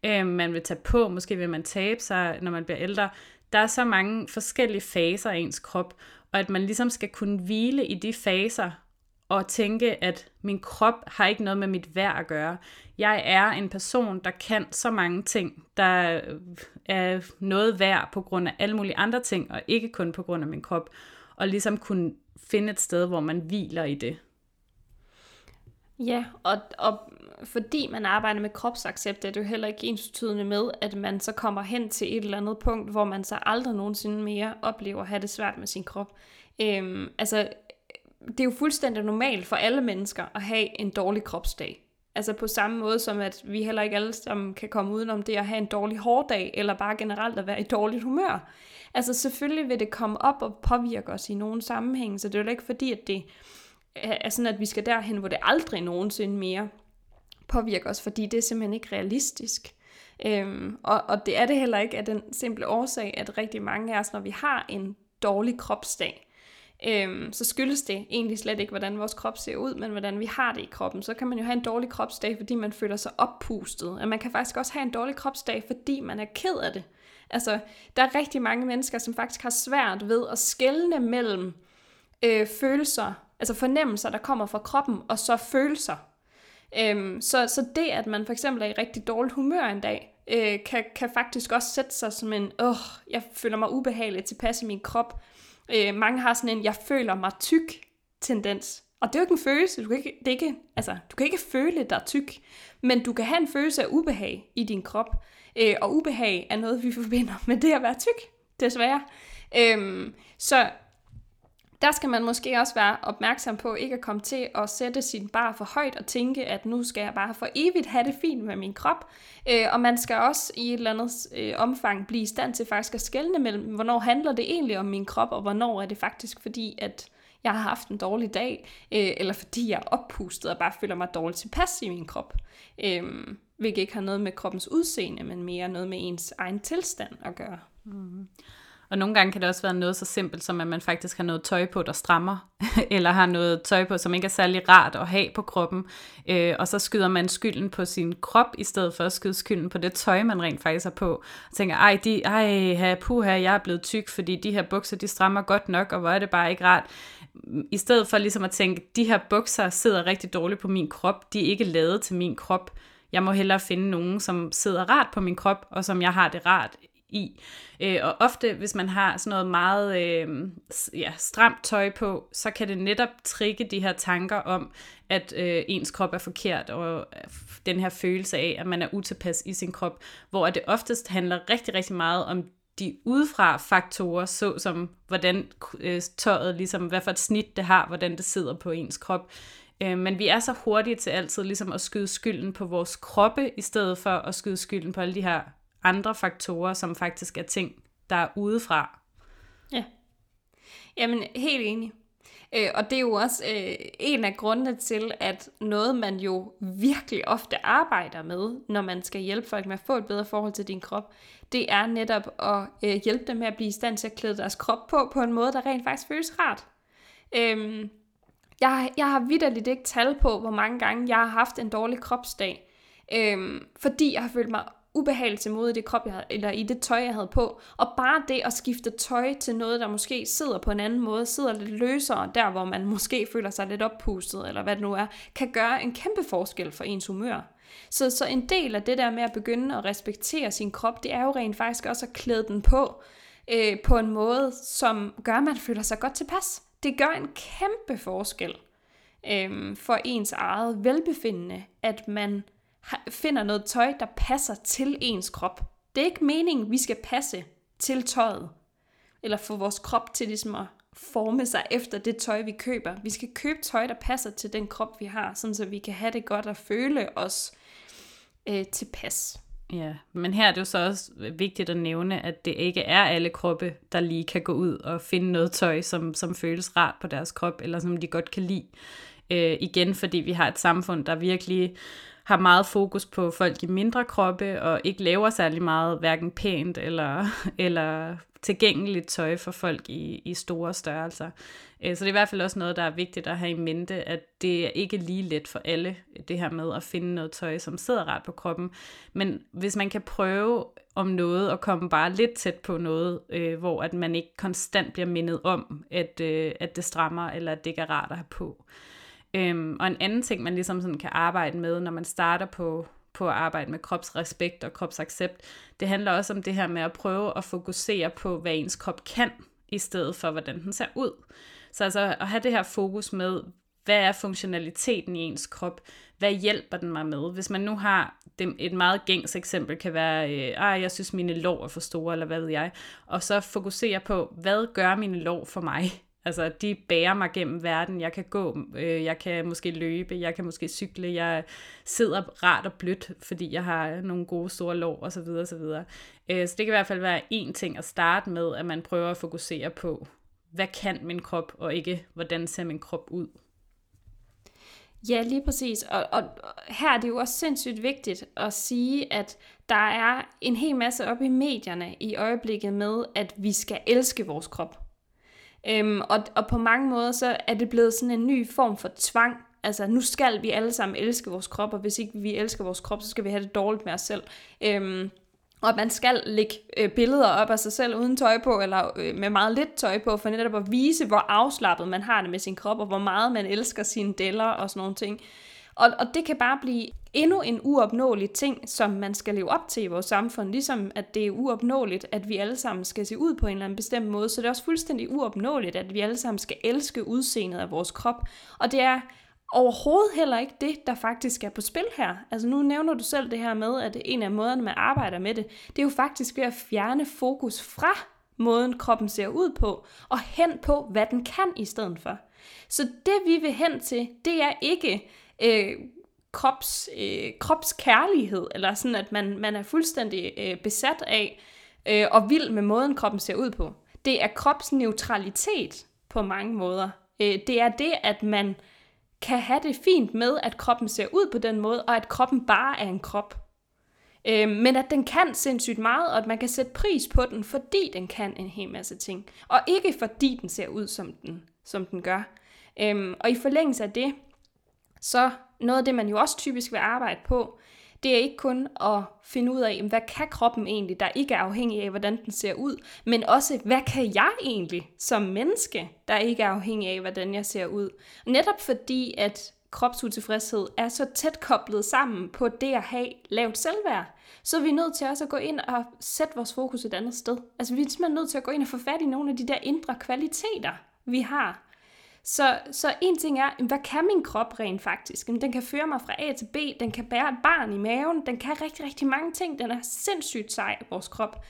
Øh, man vil tage på, måske vil man tabe sig, når man bliver ældre. Der er så mange forskellige faser af ens krop, og at man ligesom skal kunne hvile i de faser, og tænke, at min krop har ikke noget med mit værd at gøre. Jeg er en person, der kan så mange ting, der er noget værd på grund af alle mulige andre ting, og ikke kun på grund af min krop. Og ligesom kunne finde et sted, hvor man hviler i det. Ja, og, og fordi man arbejder med kropsaccept, er det jo heller ikke ensbetydende med, at man så kommer hen til et eller andet punkt, hvor man så aldrig nogensinde mere oplever at have det svært med sin krop. Øhm, altså, det er jo fuldstændig normalt for alle mennesker at have en dårlig kropsdag. Altså på samme måde som, at vi heller ikke alle sammen kan komme udenom det at have en dårlig hårdag, eller bare generelt at være i dårligt humør. Altså selvfølgelig vil det komme op og påvirke os i nogle sammenhænge, så det er jo ikke fordi, at det er sådan, at vi skal derhen, hvor det aldrig nogensinde mere påvirker os, fordi det er simpelthen ikke realistisk. Øhm, og, og det er det heller ikke af den simple årsag, at rigtig mange af os, når vi har en dårlig kropsdag, øhm, så skyldes det egentlig slet ikke, hvordan vores krop ser ud, men hvordan vi har det i kroppen. Så kan man jo have en dårlig kropsdag, fordi man føler sig oppustet. Og man kan faktisk også have en dårlig kropsdag, fordi man er ked af det. Altså, der er rigtig mange mennesker, som faktisk har svært ved at skelne mellem øh, følelser, altså fornemmelser, der kommer fra kroppen, og så følelser. Øhm, så, så det, at man for eksempel er i rigtig dårligt humør en dag, øh, kan, kan faktisk også sætte sig som en, åh, jeg føler mig ubehagelig tilpas i min krop, Øh, mange har sådan en, jeg føler mig tyk tendens. Og det er jo ikke en følelse, du kan ikke, det er ikke, altså, du kan ikke føle dig tyk, men du kan have en følelse af ubehag i din krop. Øh, og ubehag er noget, vi forbinder med det at være tyk, desværre. Øh, så der skal man måske også være opmærksom på ikke at komme til at sætte sin bar for højt og tænke, at nu skal jeg bare for evigt have det fint med min krop. Øh, og man skal også i et eller andet øh, omfang blive i stand til faktisk at skelne mellem, hvornår handler det egentlig om min krop, og hvornår er det faktisk fordi, at jeg har haft en dårlig dag, øh, eller fordi jeg er oppustet og bare føler mig dårligt tilpas i min krop. Øh, hvilket ikke har noget med kroppens udseende, men mere noget med ens egen tilstand at gøre. Mm. Og nogle gange kan det også være noget så simpelt, som at man faktisk har noget tøj på, der strammer, eller har noget tøj på, som ikke er særlig rart at have på kroppen, øh, og så skyder man skylden på sin krop, i stedet for at skyde skylden på det tøj, man rent faktisk har på. Og tænker, ej, de, ej puha, jeg er blevet tyk, fordi de her bukser, de strammer godt nok, og hvor er det bare ikke rart. I stedet for ligesom at tænke, de her bukser sidder rigtig dårligt på min krop, de er ikke lavet til min krop. Jeg må hellere finde nogen, som sidder rart på min krop, og som jeg har det rart i. Øh, og ofte, hvis man har sådan noget meget øh, ja, stramt tøj på, så kan det netop trigge de her tanker om, at øh, ens krop er forkert, og den her følelse af, at man er utilpas i sin krop, hvor det oftest handler rigtig, rigtig meget om de udefra faktorer, såsom hvordan øh, tøjet, ligesom hvad for et snit det har, hvordan det sidder på ens krop. Øh, men vi er så hurtige til altid ligesom at skyde skylden på vores kroppe, i stedet for at skyde skylden på alle de her andre faktorer, som faktisk er ting, der er udefra. Ja. Jamen, helt enig. Øh, og det er jo også øh, en af grundene til, at noget man jo virkelig ofte arbejder med, når man skal hjælpe folk med at få et bedre forhold til din krop, det er netop at øh, hjælpe dem med at blive i stand til at klæde deres krop på, på en måde, der rent faktisk føles rart. Øhm, jeg, jeg har vidderligt ikke tal på, hvor mange gange jeg har haft en dårlig kropsdag, øhm, fordi jeg har følt mig ubehag til mod i det krop, jeg havde, eller i det tøj, jeg havde på. Og bare det at skifte tøj til noget, der måske sidder på en anden måde, sidder lidt løsere, der hvor man måske føler sig lidt oppustet, eller hvad det nu er, kan gøre en kæmpe forskel for ens humør. Så, så en del af det der med at begynde at respektere sin krop, det er jo rent faktisk også at klæde den på, øh, på en måde, som gør, at man føler sig godt tilpas. Det gør en kæmpe forskel øh, for ens eget velbefindende, at man finder noget tøj, der passer til ens krop. Det er ikke meningen, vi skal passe til tøjet, eller få vores krop til ligesom at forme sig efter det tøj, vi køber. Vi skal købe tøj, der passer til den krop, vi har, sådan så vi kan have det godt og føle os øh, tilpas. Ja, men her er det jo så også vigtigt at nævne, at det ikke er alle kroppe, der lige kan gå ud og finde noget tøj, som, som føles rart på deres krop, eller som de godt kan lide. Øh, igen, fordi vi har et samfund, der virkelig har meget fokus på folk i mindre kroppe, og ikke laver særlig meget hverken pænt eller, eller tilgængeligt tøj for folk i, i store størrelser. Øh, så det er i hvert fald også noget, der er vigtigt at have i mente, at det er ikke lige let for alle, det her med at finde noget tøj, som sidder ret på kroppen. Men hvis man kan prøve om noget og komme bare lidt tæt på noget, øh, hvor at man ikke konstant bliver mindet om, at, øh, at det strammer, eller at det ikke er rart at have på. Øhm, og en anden ting, man ligesom sådan kan arbejde med, når man starter på, på at arbejde med kropsrespekt og kropsaccept, det handler også om det her med at prøve at fokusere på, hvad ens krop kan, i stedet for, hvordan den ser ud. Så altså at have det her fokus med, hvad er funktionaliteten i ens krop? Hvad hjælper den mig med? Hvis man nu har det, et meget gængs eksempel, kan være, øh, jeg synes mine lår er for store, eller hvad ved jeg, og så fokusere på, hvad gør mine lår for mig? Altså, de bærer mig gennem verden. Jeg kan gå, øh, jeg kan måske løbe, jeg kan måske cykle, jeg sidder rart og blødt, fordi jeg har nogle gode store lår osv. osv. Øh, så det kan i hvert fald være en ting at starte med, at man prøver at fokusere på, hvad kan min krop, og ikke hvordan ser min krop ud. Ja, lige præcis. Og, og, og her er det jo også sindssygt vigtigt at sige, at der er en hel masse op i medierne i øjeblikket med, at vi skal elske vores krop. Øhm, og, og på mange måder så er det blevet sådan en ny form for tvang. Altså nu skal vi alle sammen elske vores krop, og hvis ikke vi elsker vores krop, så skal vi have det dårligt med os selv. Øhm, og man skal lægge øh, billeder op af sig selv uden tøj på, eller øh, med meget lidt tøj på, for netop at vise, hvor afslappet man har det med sin krop, og hvor meget man elsker sine deller og sådan nogle ting. Og, og det kan bare blive endnu en uopnåelig ting, som man skal leve op til i vores samfund, ligesom at det er uopnåeligt, at vi alle sammen skal se ud på en eller anden bestemt måde, så det er også fuldstændig uopnåeligt, at vi alle sammen skal elske udseendet af vores krop. Og det er overhovedet heller ikke det, der faktisk er på spil her. Altså nu nævner du selv det her med, at en af måderne, man arbejder med det, det er jo faktisk ved at fjerne fokus fra måden, kroppen ser ud på, og hen på, hvad den kan i stedet for. Så det, vi vil hen til, det er ikke øh, krops, øh, kropskærlighed, eller sådan, at man, man er fuldstændig øh, besat af øh, og vild med måden, kroppen ser ud på. Det er kropsneutralitet på mange måder. Øh, det er det, at man kan have det fint med, at kroppen ser ud på den måde, og at kroppen bare er en krop. Øh, men at den kan sindssygt meget, og at man kan sætte pris på den, fordi den kan en hel masse ting. Og ikke fordi den ser ud, som den, som den gør. Øh, og i forlængelse af det, så noget af det, man jo også typisk vil arbejde på, det er ikke kun at finde ud af, hvad kan kroppen egentlig, der ikke er afhængig af, hvordan den ser ud, men også, hvad kan jeg egentlig som menneske, der ikke er afhængig af, hvordan jeg ser ud. Netop fordi, at kropsutilfredshed er så tæt koblet sammen på det at have lavt selvværd, så er vi nødt til også at gå ind og sætte vores fokus et andet sted. Altså vi er simpelthen nødt til at gå ind og få fat i nogle af de der indre kvaliteter, vi har. Så, så en ting er, hvad kan min krop rent faktisk? Den kan føre mig fra A til B, den kan bære et barn i maven, den kan rigtig, rigtig mange ting. Den er sindssygt sej, vores krop.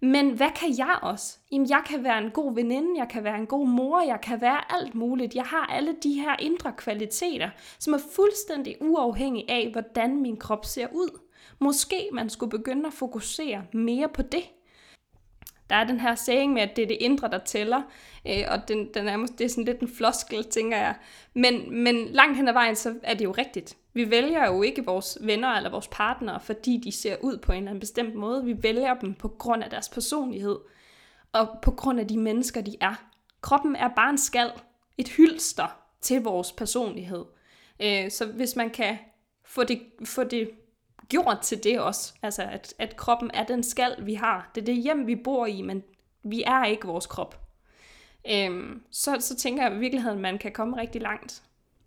Men hvad kan jeg også? Jamen, jeg kan være en god veninde, jeg kan være en god mor, jeg kan være alt muligt. Jeg har alle de her indre kvaliteter, som er fuldstændig uafhængige af, hvordan min krop ser ud. Måske man skulle begynde at fokusere mere på det. Der er den her saying med, at det er det indre, der tæller, øh, og den, den er, det er sådan lidt en floskel, tænker jeg. Men, men langt hen ad vejen, så er det jo rigtigt. Vi vælger jo ikke vores venner eller vores partnere, fordi de ser ud på en eller anden bestemt måde. Vi vælger dem på grund af deres personlighed, og på grund af de mennesker, de er. Kroppen er bare en skal, et hylster til vores personlighed. Øh, så hvis man kan få det, få det gjort til det også, altså at, at kroppen er den skal, vi har. Det er det hjem, vi bor i, men vi er ikke vores krop. Øhm, så, så tænker jeg i virkeligheden, man kan komme rigtig langt.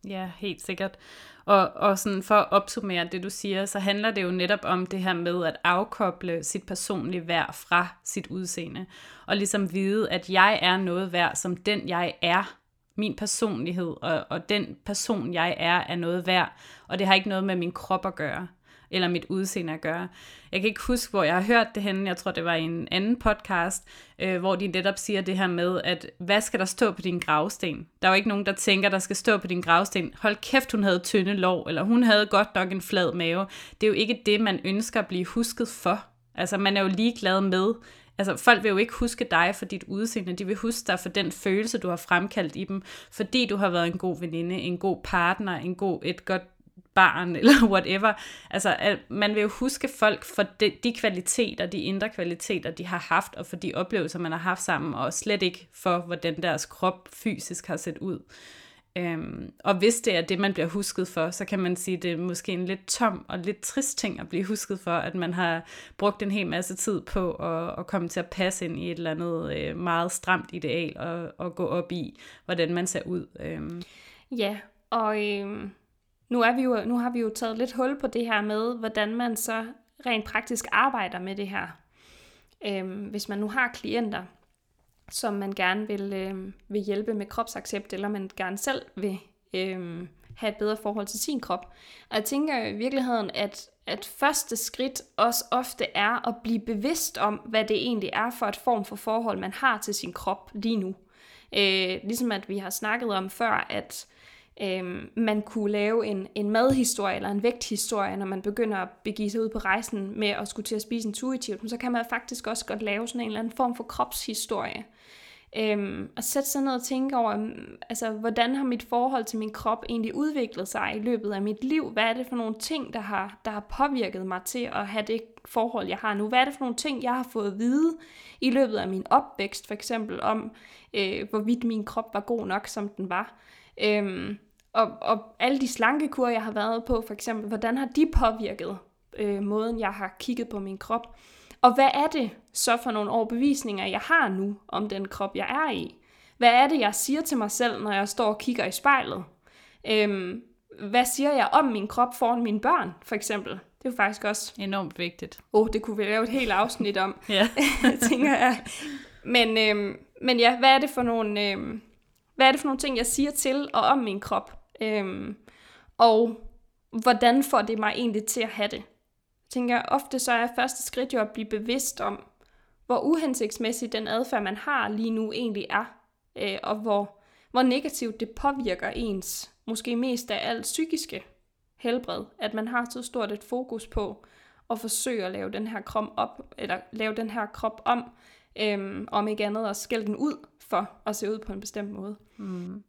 Ja, helt sikkert. Og, og sådan for at opsummere det, du siger, så handler det jo netop om det her med at afkoble sit personlige værd fra sit udseende. Og ligesom vide, at jeg er noget værd, som den jeg er. Min personlighed og, og den person jeg er, er noget værd. Og det har ikke noget med min krop at gøre eller mit udseende at gøre. Jeg kan ikke huske, hvor jeg har hørt det henne. Jeg tror, det var i en anden podcast, øh, hvor de netop siger det her med, at hvad skal der stå på din gravsten? Der er jo ikke nogen, der tænker, der skal stå på din gravsten. Hold kæft, hun havde tynde lår, eller hun havde godt nok en flad mave. Det er jo ikke det, man ønsker at blive husket for. Altså, man er jo ligeglad med, Altså, folk vil jo ikke huske dig for dit udseende, de vil huske dig for den følelse, du har fremkaldt i dem, fordi du har været en god veninde, en god partner, en god, et godt barn, eller whatever. Altså, man vil jo huske folk for de, de kvaliteter, de indre kvaliteter, de har haft, og for de oplevelser, man har haft sammen, og slet ikke for, hvordan deres krop fysisk har set ud. Øhm, og hvis det er det, man bliver husket for, så kan man sige, at det er måske en lidt tom og lidt trist ting at blive husket for, at man har brugt en hel masse tid på at, at komme til at passe ind i et eller andet øh, meget stramt ideal og, og gå op i, hvordan man ser ud. Øhm. Ja, og øh, nu, er vi jo, nu har vi jo taget lidt hul på det her med, hvordan man så rent praktisk arbejder med det her. Øhm, hvis man nu har klienter, som man gerne vil, øhm, vil hjælpe med kropsaccept, eller man gerne selv vil øhm, have et bedre forhold til sin krop. Og jeg tænker i virkeligheden, at, at første skridt også ofte er at blive bevidst om, hvad det egentlig er for et form for forhold, man har til sin krop lige nu. Øh, ligesom at vi har snakket om før, at øhm, man kunne lave en, en madhistorie eller en vægthistorie, når man begynder at begive sig ud på rejsen med at skulle til at spise intuitivt, så kan man faktisk også godt lave sådan en eller anden form for kropshistorie. Øhm, og sætte sig ned og tænke over, mm, altså, hvordan har mit forhold til min krop egentlig udviklet sig i løbet af mit liv? Hvad er det for nogle ting, der har, der har påvirket mig til at have det forhold, jeg har nu? Hvad er det for nogle ting, jeg har fået at vide i løbet af min opvækst, for eksempel om, øh, hvorvidt min krop var god nok, som den var? Øhm, og, og alle de slankekurer, jeg har været på, for eksempel, hvordan har de påvirket øh, måden, jeg har kigget på min krop? Og hvad er det så for nogle overbevisninger, jeg har nu om den krop, jeg er i? Hvad er det, jeg siger til mig selv, når jeg står og kigger i spejlet? Øhm, hvad siger jeg om min krop foran mine børn, for eksempel? Det er jo faktisk også... Enormt vigtigt. Åh, oh, det kunne vi lave et helt afsnit om, ja. tænker jeg. Men, øhm, men ja, hvad er det for nogle... Øhm, hvad er det for nogle ting, jeg siger til og om min krop? Øhm, og hvordan får det mig egentlig til at have det? Jeg tænker, ofte så er første skridt jo at blive bevidst om, hvor uhensigtsmæssig den adfærd, man har lige nu egentlig er, øh, og hvor, hvor negativt det påvirker ens, måske mest af alt psykiske helbred, at man har så stort et fokus på at forsøge at lave den her krop op, eller lave den her krop om, øhm, om ikke andet at skælde den ud for at se ud på en bestemt måde. Mm.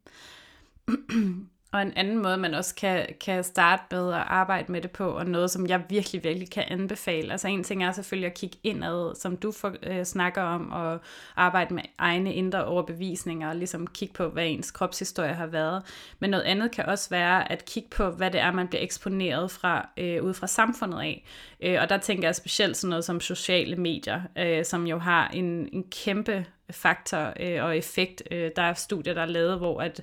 Og en anden måde, man også kan, kan starte med at arbejde med det på, og noget, som jeg virkelig, virkelig kan anbefale. Altså en ting er selvfølgelig at kigge indad, som du for, øh, snakker om, og arbejde med egne indre overbevisninger, og ligesom kigge på, hvad ens kropshistorie har været. Men noget andet kan også være at kigge på, hvad det er, man bliver eksponeret fra, øh, ud fra samfundet af. Øh, og der tænker jeg specielt sådan noget som sociale medier, øh, som jo har en, en kæmpe faktor øh, og effekt. Øh, der er studier, der er lavet, hvor at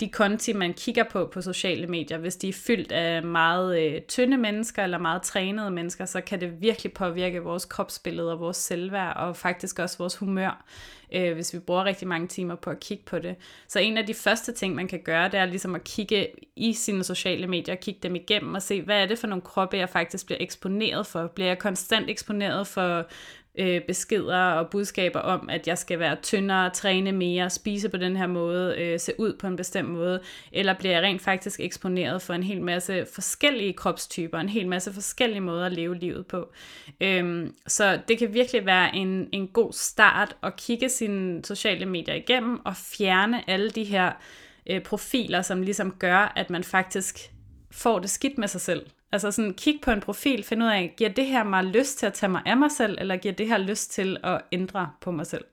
de konti, man kigger på på sociale medier, hvis de er fyldt af meget øh, tynde mennesker eller meget trænede mennesker, så kan det virkelig påvirke vores kropsbillede og vores selvværd og faktisk også vores humør, øh, hvis vi bruger rigtig mange timer på at kigge på det. Så en af de første ting, man kan gøre, det er ligesom at kigge i sine sociale medier, kigge dem igennem og se, hvad er det for nogle kroppe, jeg faktisk bliver eksponeret for? Bliver jeg konstant eksponeret for øh, beskeder og budskaber om, at jeg skal være tyndere, træne mere, spise på den her måde, øh, se ud på en bestemt måde, eller bliver jeg rent faktisk eksponeret for en hel masse forskellige kropstyper, en hel masse forskellige måder at leve livet på. Øhm, så det kan virkelig være en, en god start at kigge sine sociale medier igennem og fjerne alle de her øh, profiler, som ligesom gør, at man faktisk får det skidt med sig selv. Altså sådan, kig på en profil, find ud af, giver det her mig lyst til at tage mig af mig selv, eller giver det her lyst til at ændre på mig selv?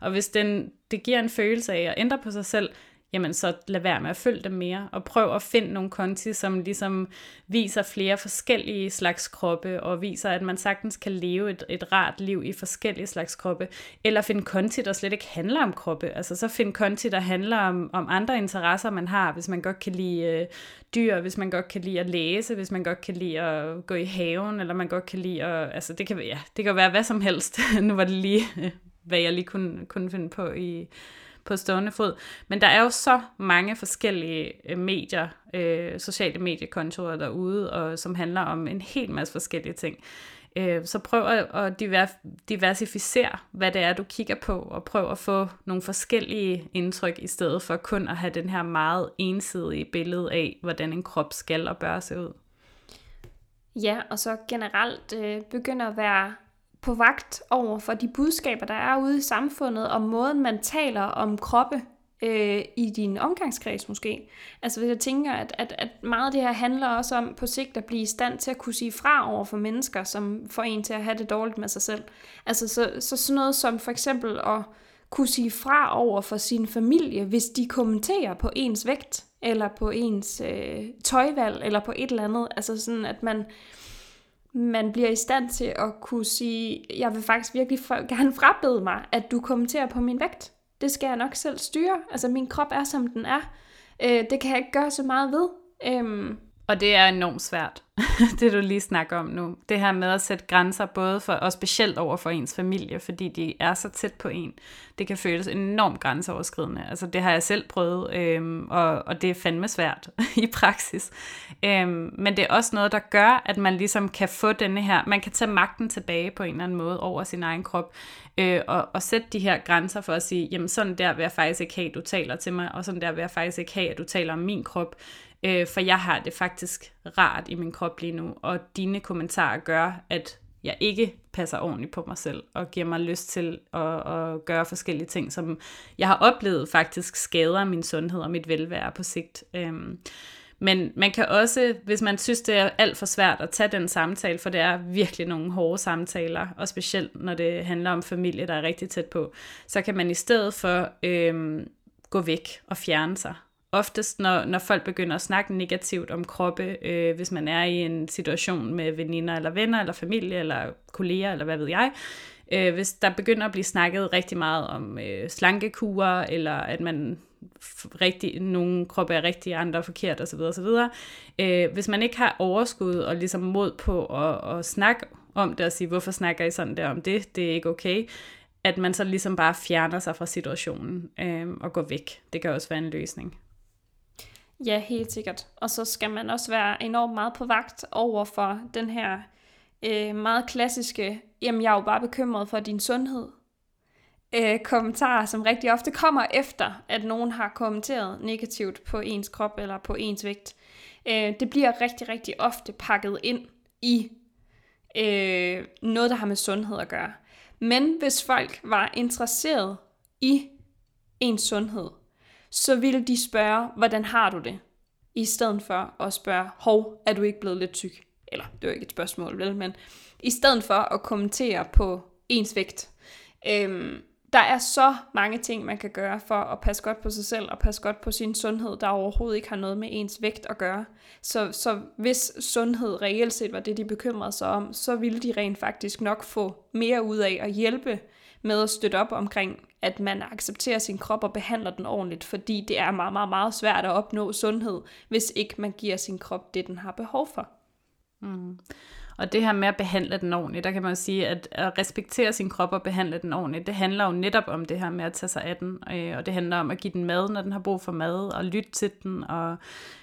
Og hvis den, det giver en følelse af at ændre på sig selv, jamen så lad være med at følge dem mere, og prøv at finde nogle konti, som ligesom viser flere forskellige slags kroppe, og viser, at man sagtens kan leve et, et rart liv i forskellige slags kroppe, eller finde konti, der slet ikke handler om kroppe, altså så find konti, der handler om, om andre interesser, man har, hvis man godt kan lide øh, dyr, hvis man godt kan lide at læse, hvis man godt kan lide at gå i haven, eller man godt kan lide at, altså det kan, ja, det kan være hvad som helst, nu var det lige, øh, hvad jeg lige kunne, kunne finde på i på stående fod. Men der er jo så mange forskellige øh, medier, øh, sociale mediekontorer derude, og som handler om en hel masse forskellige ting. Øh, så prøv at diversificere, hvad det er, du kigger på, og prøv at få nogle forskellige indtryk, i stedet for kun at have den her meget ensidige billede af, hvordan en krop skal og bør se ud. Ja, og så generelt øh, begynder at være på vagt over for de budskaber, der er ude i samfundet, og måden, man taler om kroppe øh, i din omgangskreds måske. Altså hvis jeg tænker, at, at, at meget af det her handler også om på sigt at blive i stand til at kunne sige fra over for mennesker, som får en til at have det dårligt med sig selv. Altså så, så sådan noget som for eksempel at kunne sige fra over for sin familie, hvis de kommenterer på ens vægt, eller på ens øh, tøjvalg, eller på et eller andet. Altså sådan, at man man bliver i stand til at kunne sige, jeg vil faktisk virkelig gerne frabede mig, at du kommenterer på min vægt. Det skal jeg nok selv styre. Altså min krop er, som den er. Øh, det kan jeg ikke gøre så meget ved. Øhm. Og det er enormt svært, det du lige snakker om nu. Det her med at sætte grænser, både for, og specielt over for ens familie, fordi de er så tæt på en. Det kan føles enormt grænseoverskridende. Altså det har jeg selv prøvet, øhm, og, og det er fandme svært i praksis. Øhm, men det er også noget, der gør, at man ligesom kan få denne her, man kan tage magten tilbage på en eller anden måde over sin egen krop, øh, og, og sætte de her grænser for at sige, jamen sådan der vil jeg faktisk ikke have, at du taler til mig, og sådan der vil jeg faktisk ikke have, at du taler om min krop, øh, for jeg har det faktisk rart i min krop lige nu, og dine kommentarer gør, at jeg ikke passer ordentligt på mig selv, og giver mig lyst til at, at gøre forskellige ting, som jeg har oplevet faktisk skader min sundhed og mit velvære på sigt. Øhm, men man kan også, hvis man synes, det er alt for svært at tage den samtale, for det er virkelig nogle hårde samtaler, og specielt når det handler om familie, der er rigtig tæt på, så kan man i stedet for øhm, gå væk og fjerne sig. Oftest, når, når folk begynder at snakke negativt om kroppe, øh, hvis man er i en situation med veninder eller venner, eller familie, eller kolleger, eller hvad ved jeg, øh, hvis der begynder at blive snakket rigtig meget om øh, slankekurer, eller at man rigtig, nogle kroppe er rigtig, andre er forkert osv. osv. Øh, hvis man ikke har overskud og ligesom mod på at, at snakke om det og sige, hvorfor snakker I sådan der om det, det er ikke okay, at man så ligesom bare fjerner sig fra situationen øh, og går væk. Det kan også være en løsning. Ja, helt sikkert. Og så skal man også være enormt meget på vagt over for den her øh, meget klassiske, jamen jeg er jo bare bekymret for din sundhed øh, kommentarer, som rigtig ofte kommer efter, at nogen har kommenteret negativt på ens krop eller på ens vægt. Øh, det bliver rigtig, rigtig ofte pakket ind i øh, noget, der har med sundhed at gøre. Men hvis folk var interesseret i ens sundhed, så ville de spørge, hvordan har du det? I stedet for at spørge, hov, er du ikke blevet lidt tyk? Eller, det er ikke et spørgsmål, vel? Men i stedet for at kommentere på ens vægt. Øhm, der er så mange ting, man kan gøre for at passe godt på sig selv og passe godt på sin sundhed, der overhovedet ikke har noget med ens vægt at gøre. Så, så hvis sundhed reelt set var det, de bekymrede sig om, så ville de rent faktisk nok få mere ud af at hjælpe med at støtte op omkring, at man accepterer sin krop og behandler den ordentligt, fordi det er meget, meget, meget svært at opnå sundhed, hvis ikke man giver sin krop det, den har behov for. Mm. Og det her med at behandle den ordentligt, der kan man jo sige, at at respektere sin krop og behandle den ordentligt, det handler jo netop om det her med at tage sig af den, øh, og det handler om at give den mad, når den har brug for mad, og lytte til den, og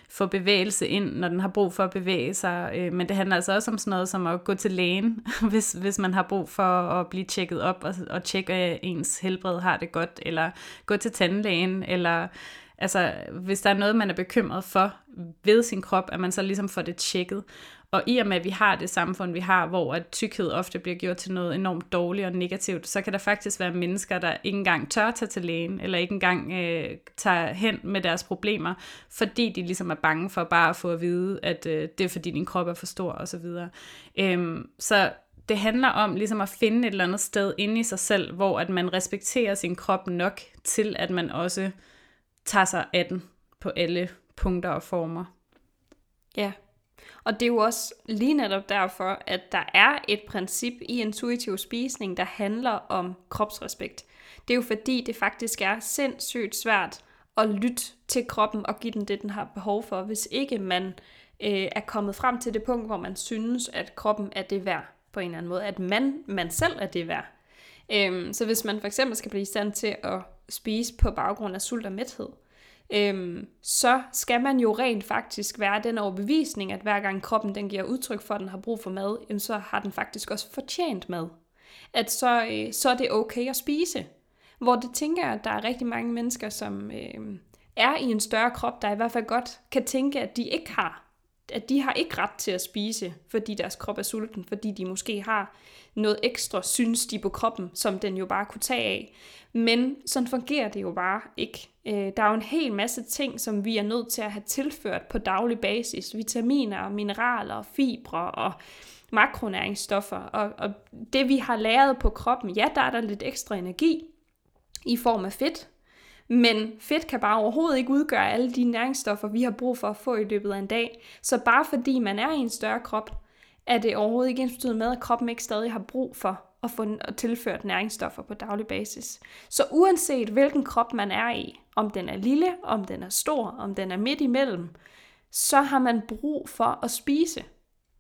få bevægelse ind, når den har brug for at bevæge sig. Øh, men det handler altså også om sådan noget som at gå til lægen, hvis, hvis man har brug for at blive tjekket op og, og tjekke, at ens helbred har det godt, eller gå til tandlægen, eller altså, hvis der er noget, man er bekymret for ved sin krop, at man så ligesom får det tjekket. Og i og med, at vi har det samfund, vi har, hvor at tykkhed ofte bliver gjort til noget enormt dårligt og negativt, så kan der faktisk være mennesker, der ikke engang tør tage til lægen, eller ikke engang øh, tager hen med deres problemer, fordi de ligesom er bange for bare at få at vide, at øh, det er fordi din krop er for stor osv. Øhm, så det handler om ligesom at finde et eller andet sted inde i sig selv, hvor at man respekterer sin krop nok til, at man også tager sig af den på alle punkter og former. Ja, og det er jo også lige netop derfor, at der er et princip i intuitiv spisning, der handler om kropsrespekt. Det er jo fordi, det faktisk er sindssygt svært at lytte til kroppen og give den det, den har behov for, hvis ikke man øh, er kommet frem til det punkt, hvor man synes, at kroppen er det værd på en eller anden måde, at man, man selv er det værd. Øhm, så hvis man for eksempel skal blive i stand til at spise på baggrund af sult og mæthed, øhm, så skal man jo rent faktisk være den overbevisning, at hver gang kroppen den giver udtryk for, at den har brug for mad, jamen, så har den faktisk også fortjent mad. At så, øh, så er det okay at spise. Hvor det tænker jeg, at der er rigtig mange mennesker, som øh, er i en større krop, der i hvert fald godt kan tænke, at de ikke har at de har ikke ret til at spise, fordi deres krop er sulten, fordi de måske har noget ekstra, synes de på kroppen, som den jo bare kunne tage af. Men sådan fungerer det jo bare ikke. Øh, der er jo en hel masse ting, som vi er nødt til at have tilført på daglig basis. Vitaminer, mineraler, fibre og makronæringsstoffer. Og, og det vi har lavet på kroppen, ja, der er der lidt ekstra energi i form af fedt, men fedt kan bare overhovedet ikke udgøre alle de næringsstoffer, vi har brug for at få i løbet af en dag. Så bare fordi man er i en større krop, er det overhovedet ikke ensbetydende med, at kroppen ikke stadig har brug for at få tilført næringsstoffer på daglig basis. Så uanset hvilken krop man er i, om den er lille, om den er stor, om den er midt imellem, så har man brug for at spise.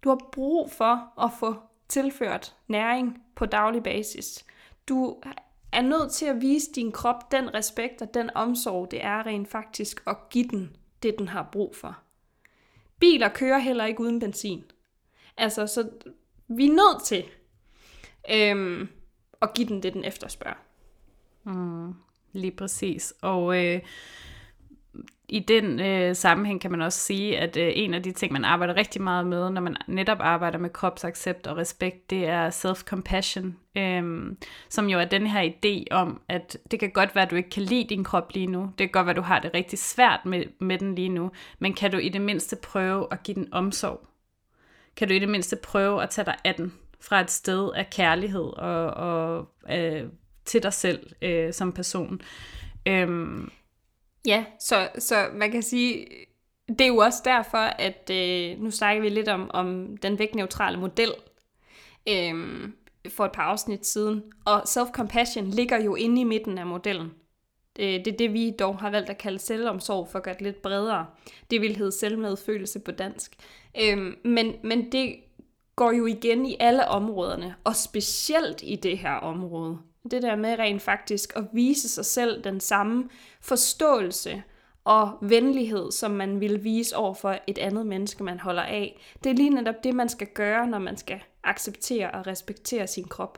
Du har brug for at få tilført næring på daglig basis. Du er nødt til at vise din krop den respekt og den omsorg, det er rent faktisk at give den det, den har brug for. Biler kører heller ikke uden benzin. Altså, så vi er nødt til øhm, at give den det, den efterspørger. Mm, lige præcis. Og øh, i den øh, sammenhæng kan man også sige, at øh, en af de ting, man arbejder rigtig meget med, når man netop arbejder med kropsaccept og respekt, det er self-compassion, øh, som jo er den her idé om, at det kan godt være, at du ikke kan lide din krop lige nu. Det kan godt være, at du har det rigtig svært med, med den lige nu, men kan du i det mindste prøve at give den omsorg? Kan du i det mindste prøve at tage dig af den fra et sted af kærlighed og, og øh, til dig selv øh, som person? Øh, Ja, så, så man kan sige, det er jo også derfor, at øh, nu snakker vi lidt om, om den vægtneutrale model øh, for et par afsnit siden. Og self-compassion ligger jo inde i midten af modellen. Det, det er det, vi dog har valgt at kalde selvomsorg for at gøre det lidt bredere. Det vil hedde selvmedfølelse på dansk. Øh, men, men det går jo igen i alle områderne, og specielt i det her område. Det der med rent faktisk at vise sig selv den samme forståelse og venlighed, som man vil vise over for et andet menneske, man holder af. Det er lige netop det, man skal gøre, når man skal acceptere og respektere sin krop.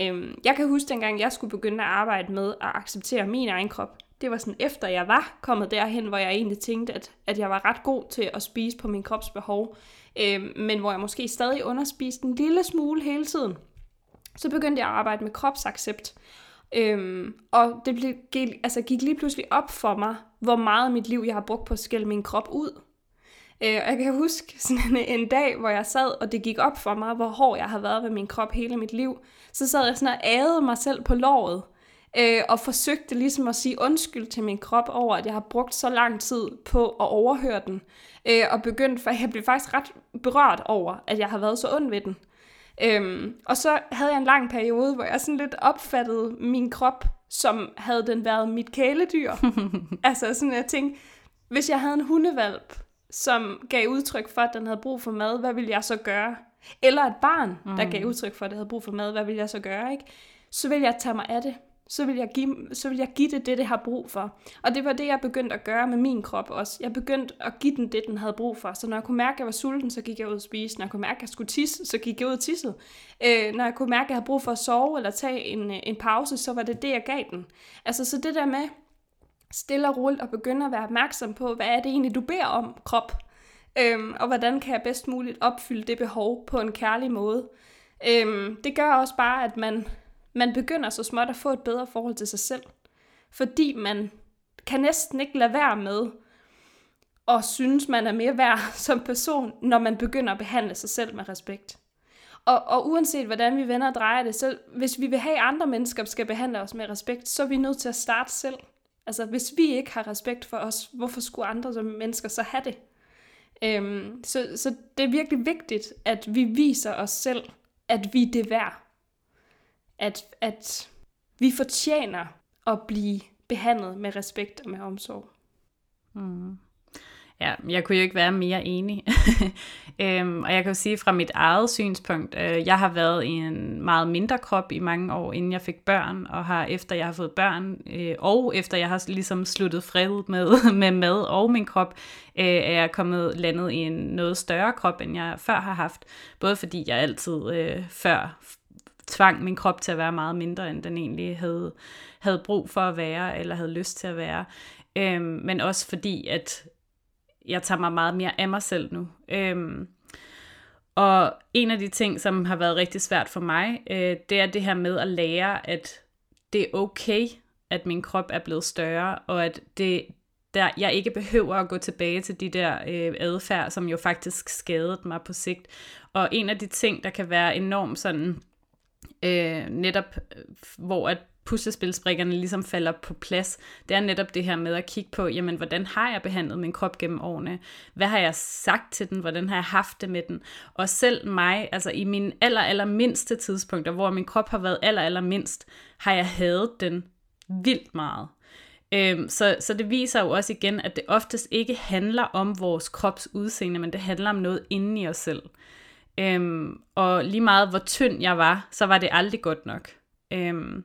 Øhm, jeg kan huske dengang, jeg skulle begynde at arbejde med at acceptere min egen krop. Det var sådan efter jeg var kommet derhen, hvor jeg egentlig tænkte, at, at jeg var ret god til at spise på min krops behov, øhm, men hvor jeg måske stadig underspiste en lille smule hele tiden så begyndte jeg at arbejde med kropsaccept. Øhm, og det blev, gik, altså gik lige pludselig op for mig, hvor meget af mit liv jeg har brugt på at skælde min krop ud. Øh, og jeg kan huske sådan en, en dag, hvor jeg sad, og det gik op for mig, hvor hård jeg har været ved min krop hele mit liv. Så sad jeg sådan og adede mig selv på låret, øh, og forsøgte ligesom at sige undskyld til min krop over, at jeg har brugt så lang tid på at overhøre den. Øh, og begyndte, for jeg blev faktisk ret berørt over, at jeg har været så ond ved den. Øhm, og så havde jeg en lang periode, hvor jeg sådan lidt opfattede min krop, som havde den været mit kæledyr. altså sådan, jeg tænkte, hvis jeg havde en hundevalp, som gav udtryk for, at den havde brug for mad, hvad ville jeg så gøre? Eller et barn, der gav mm. udtryk for, at det havde brug for mad, hvad ville jeg så gøre? Ikke? Så ville jeg tage mig af det så vil, jeg give, så vil jeg give det det, det har brug for. Og det var det, jeg begyndte at gøre med min krop også. Jeg begyndte at give den det, den havde brug for. Så når jeg kunne mærke, at jeg var sulten, så gik jeg ud og spise. Når jeg kunne mærke, at jeg skulle tisse, så gik jeg ud og tissede. Øh, når jeg kunne mærke, at jeg havde brug for at sove eller tage en, en pause, så var det det, jeg gav den. Altså så det der med stille og roligt at begynde at være opmærksom på, hvad er det egentlig, du beder om, krop? Øhm, og hvordan kan jeg bedst muligt opfylde det behov på en kærlig måde? Øhm, det gør også bare, at man, man begynder så småt at få et bedre forhold til sig selv. Fordi man kan næsten ikke lade være med at synes, man er mere værd som person, når man begynder at behandle sig selv med respekt. Og, og uanset hvordan vi vender og drejer det, så hvis vi vil have, andre mennesker skal behandle os med respekt, så er vi nødt til at starte selv. Altså hvis vi ikke har respekt for os, hvorfor skulle andre som mennesker så have det? Øhm, så, så det er virkelig vigtigt, at vi viser os selv, at vi er det værd. At, at vi fortjener at blive behandlet med respekt og med omsorg. Mm. Ja, jeg kunne jo ikke være mere enig. øhm, og jeg kan jo sige fra mit eget synspunkt, øh, jeg har været i en meget mindre krop i mange år, inden jeg fik børn, og har efter jeg har fået børn, øh, og efter jeg har ligesom sluttet fred med, med mad og min krop, øh, er jeg kommet landet i en noget større krop, end jeg før har haft. Både fordi jeg altid øh, før tvang min krop til at være meget mindre, end den egentlig havde, havde brug for at være, eller havde lyst til at være. Øhm, men også fordi, at jeg tager mig meget mere af mig selv nu. Øhm, og en af de ting, som har været rigtig svært for mig, øh, det er det her med at lære, at det er okay, at min krop er blevet større, og at det, der, jeg ikke behøver at gå tilbage til de der øh, adfærd, som jo faktisk skadede mig på sigt. Og en af de ting, der kan være enormt sådan, øh, netop øh, hvor at puslespilsbrikkerne ligesom falder på plads, det er netop det her med at kigge på, jamen, hvordan har jeg behandlet min krop gennem årene? Hvad har jeg sagt til den? Hvordan har jeg haft det med den? Og selv mig, altså i mine aller, aller mindste tidspunkter, hvor min krop har været aller, aller mindst, har jeg hadet den vildt meget. Øhm, så, så det viser jo også igen, at det oftest ikke handler om vores krops udseende, men det handler om noget inde i os selv. Øhm, og lige meget hvor tynd jeg var, så var det aldrig godt nok. Øhm,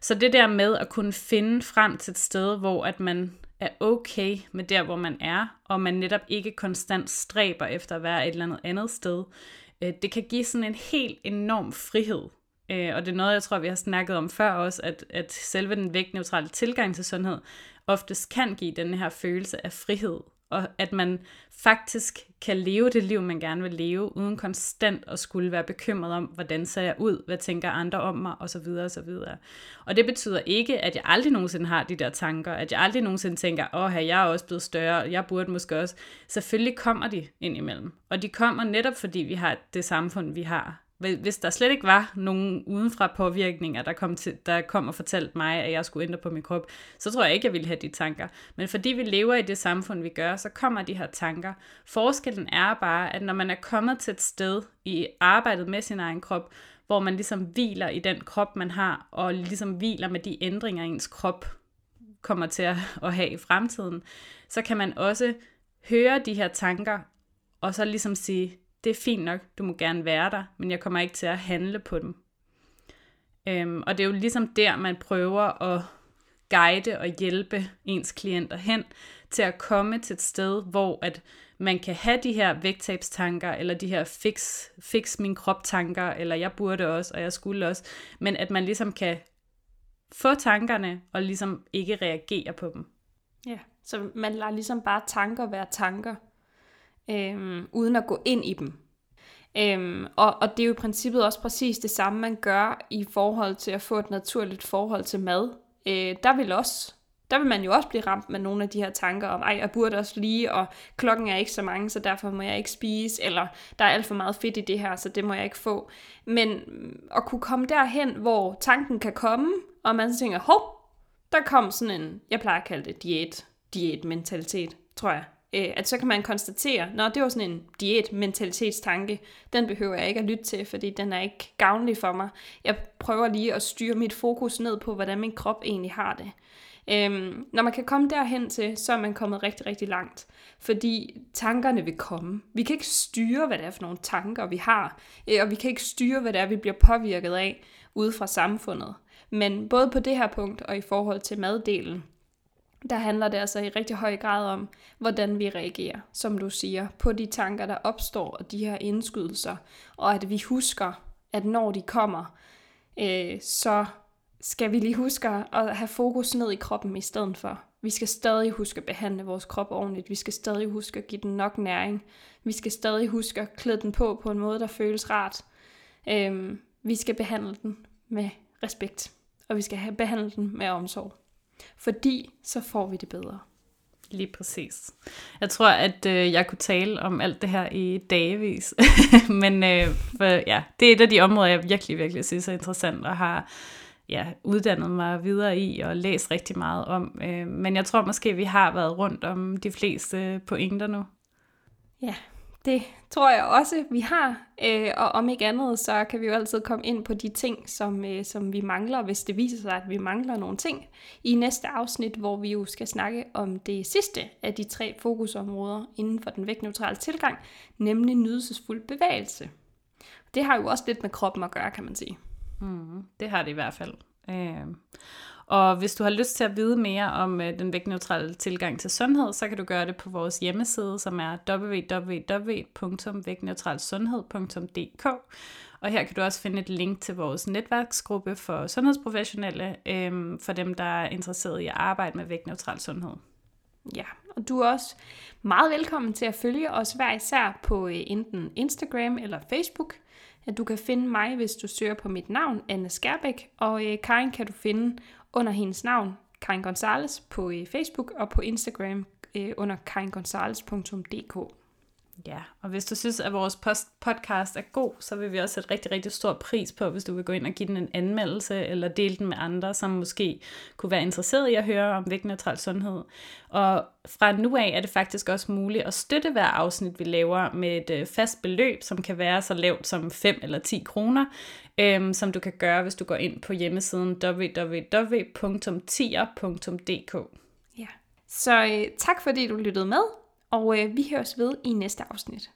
så det der med at kunne finde frem til et sted, hvor at man er okay med der, hvor man er, og man netop ikke konstant stræber efter at være et eller andet andet sted, øh, det kan give sådan en helt enorm frihed. Øh, og det er noget, jeg tror, vi har snakket om før også, at, at selve den vægtneutrale tilgang til sundhed oftest kan give den her følelse af frihed og at man faktisk kan leve det liv, man gerne vil leve, uden konstant at skulle være bekymret om, hvordan ser jeg ud, hvad tænker andre om mig, osv. osv. Og det betyder ikke, at jeg aldrig nogensinde har de der tanker, at jeg aldrig nogensinde tænker, åh, her, jeg er også blevet større, jeg burde måske også. Selvfølgelig kommer de ind imellem. Og de kommer netop, fordi vi har det samfund, vi har hvis der slet ikke var nogen udenfra påvirkninger, der kom, til, der kom og fortalte mig, at jeg skulle ændre på min krop, så tror jeg ikke, jeg ville have de tanker. Men fordi vi lever i det samfund, vi gør, så kommer de her tanker. Forskellen er bare, at når man er kommet til et sted i arbejdet med sin egen krop, hvor man ligesom hviler i den krop, man har, og ligesom hviler med de ændringer, ens krop kommer til at, have i fremtiden, så kan man også høre de her tanker, og så ligesom sige, det er fint nok, du må gerne være der, men jeg kommer ikke til at handle på dem. Øhm, og det er jo ligesom der, man prøver at guide og hjælpe ens klienter hen til at komme til et sted, hvor at man kan have de her vægttabstanker, eller de her fix, fix min krop tanker, eller jeg burde også, og jeg skulle også, men at man ligesom kan få tankerne, og ligesom ikke reagere på dem. Ja, så man lader ligesom bare tanker være tanker, øhm, uden at gå ind i dem. Øhm, og, og det er jo i princippet også præcis det samme, man gør i forhold til at få et naturligt forhold til mad. Øh, der vil også der vil man jo også blive ramt med nogle af de her tanker om, ej, jeg burde også lige, og klokken er ikke så mange, så derfor må jeg ikke spise, eller der er alt for meget fedt i det her, så det må jeg ikke få. Men at kunne komme derhen, hvor tanken kan komme, og man så tænker, hov, der kom sådan en, jeg plejer at kalde det diæt, diætmentalitet, tror jeg øh, at så kan man konstatere, når det var sådan en diæt-mentalitetstanke, den behøver jeg ikke at lytte til, fordi den er ikke gavnlig for mig. Jeg prøver lige at styre mit fokus ned på, hvordan min krop egentlig har det. Øhm, når man kan komme derhen til, så er man kommet rigtig, rigtig langt. Fordi tankerne vil komme. Vi kan ikke styre, hvad det er for nogle tanker, vi har. Øh, og vi kan ikke styre, hvad det er, vi bliver påvirket af ude fra samfundet. Men både på det her punkt og i forhold til maddelen, der handler det altså i rigtig høj grad om, hvordan vi reagerer, som du siger, på de tanker, der opstår og de her indskydelser, og at vi husker, at når de kommer, øh, så skal vi lige huske at have fokus ned i kroppen i stedet for. Vi skal stadig huske at behandle vores krop ordentligt. Vi skal stadig huske at give den nok næring. Vi skal stadig huske at klæde den på på en måde, der føles rart. Øhm, vi skal behandle den med respekt, og vi skal have behandle den med omsorg. Fordi så får vi det bedre. Lige præcis. Jeg tror, at øh, jeg kunne tale om alt det her i dagevis. Men øh, for, ja, det er et af de områder, jeg virkelig, virkelig synes er interessant og har ja, uddannet mig videre i og læst rigtig meget om. Øh, men jeg tror måske, vi har været rundt om de fleste pointer nu. Ja, det tror jeg også, vi har. Øh, og om ikke andet, så kan vi jo altid komme ind på de ting, som, øh, som vi mangler, hvis det viser sig, at vi mangler nogle ting, i næste afsnit, hvor vi jo skal snakke om det sidste af de tre fokusområder inden for den vægtneutrale tilgang, nemlig nydelsesfuld bevægelse. Det har jo også lidt med kroppen at gøre, kan man sige. Mm, det har det i hvert fald. Øh. Og hvis du har lyst til at vide mere om øh, den vægtneutrale tilgang til sundhed, så kan du gøre det på vores hjemmeside, som er www.vægtneutralsundhed.dk. Og her kan du også finde et link til vores netværksgruppe for sundhedsprofessionelle, øh, for dem, der er interesseret i at arbejde med vægtneutral sundhed. Ja, og du er også meget velkommen til at følge os hver især på øh, enten Instagram eller Facebook at du kan finde mig, hvis du søger på mit navn, Anne Skærbæk, og øh, Karin kan du finde under hendes navn, Karin Gonzales, på øh, Facebook og på Instagram øh, under karingonzales.dk. Ja, og hvis du synes, at vores post podcast er god, så vil vi også sætte rigtig, rigtig stor pris på, hvis du vil gå ind og give den en anmeldelse, eller dele den med andre, som måske kunne være interesseret i at høre om vægtneutral sundhed. Og fra nu af er det faktisk også muligt at støtte hver afsnit, vi laver med et øh, fast beløb, som kan være så lavt som 5 eller 10 kroner, øhm, som du kan gøre, hvis du går ind på hjemmesiden www.tier.dk. Ja, så øh, tak fordi du lyttede med og øh, vi høres ved i næste afsnit.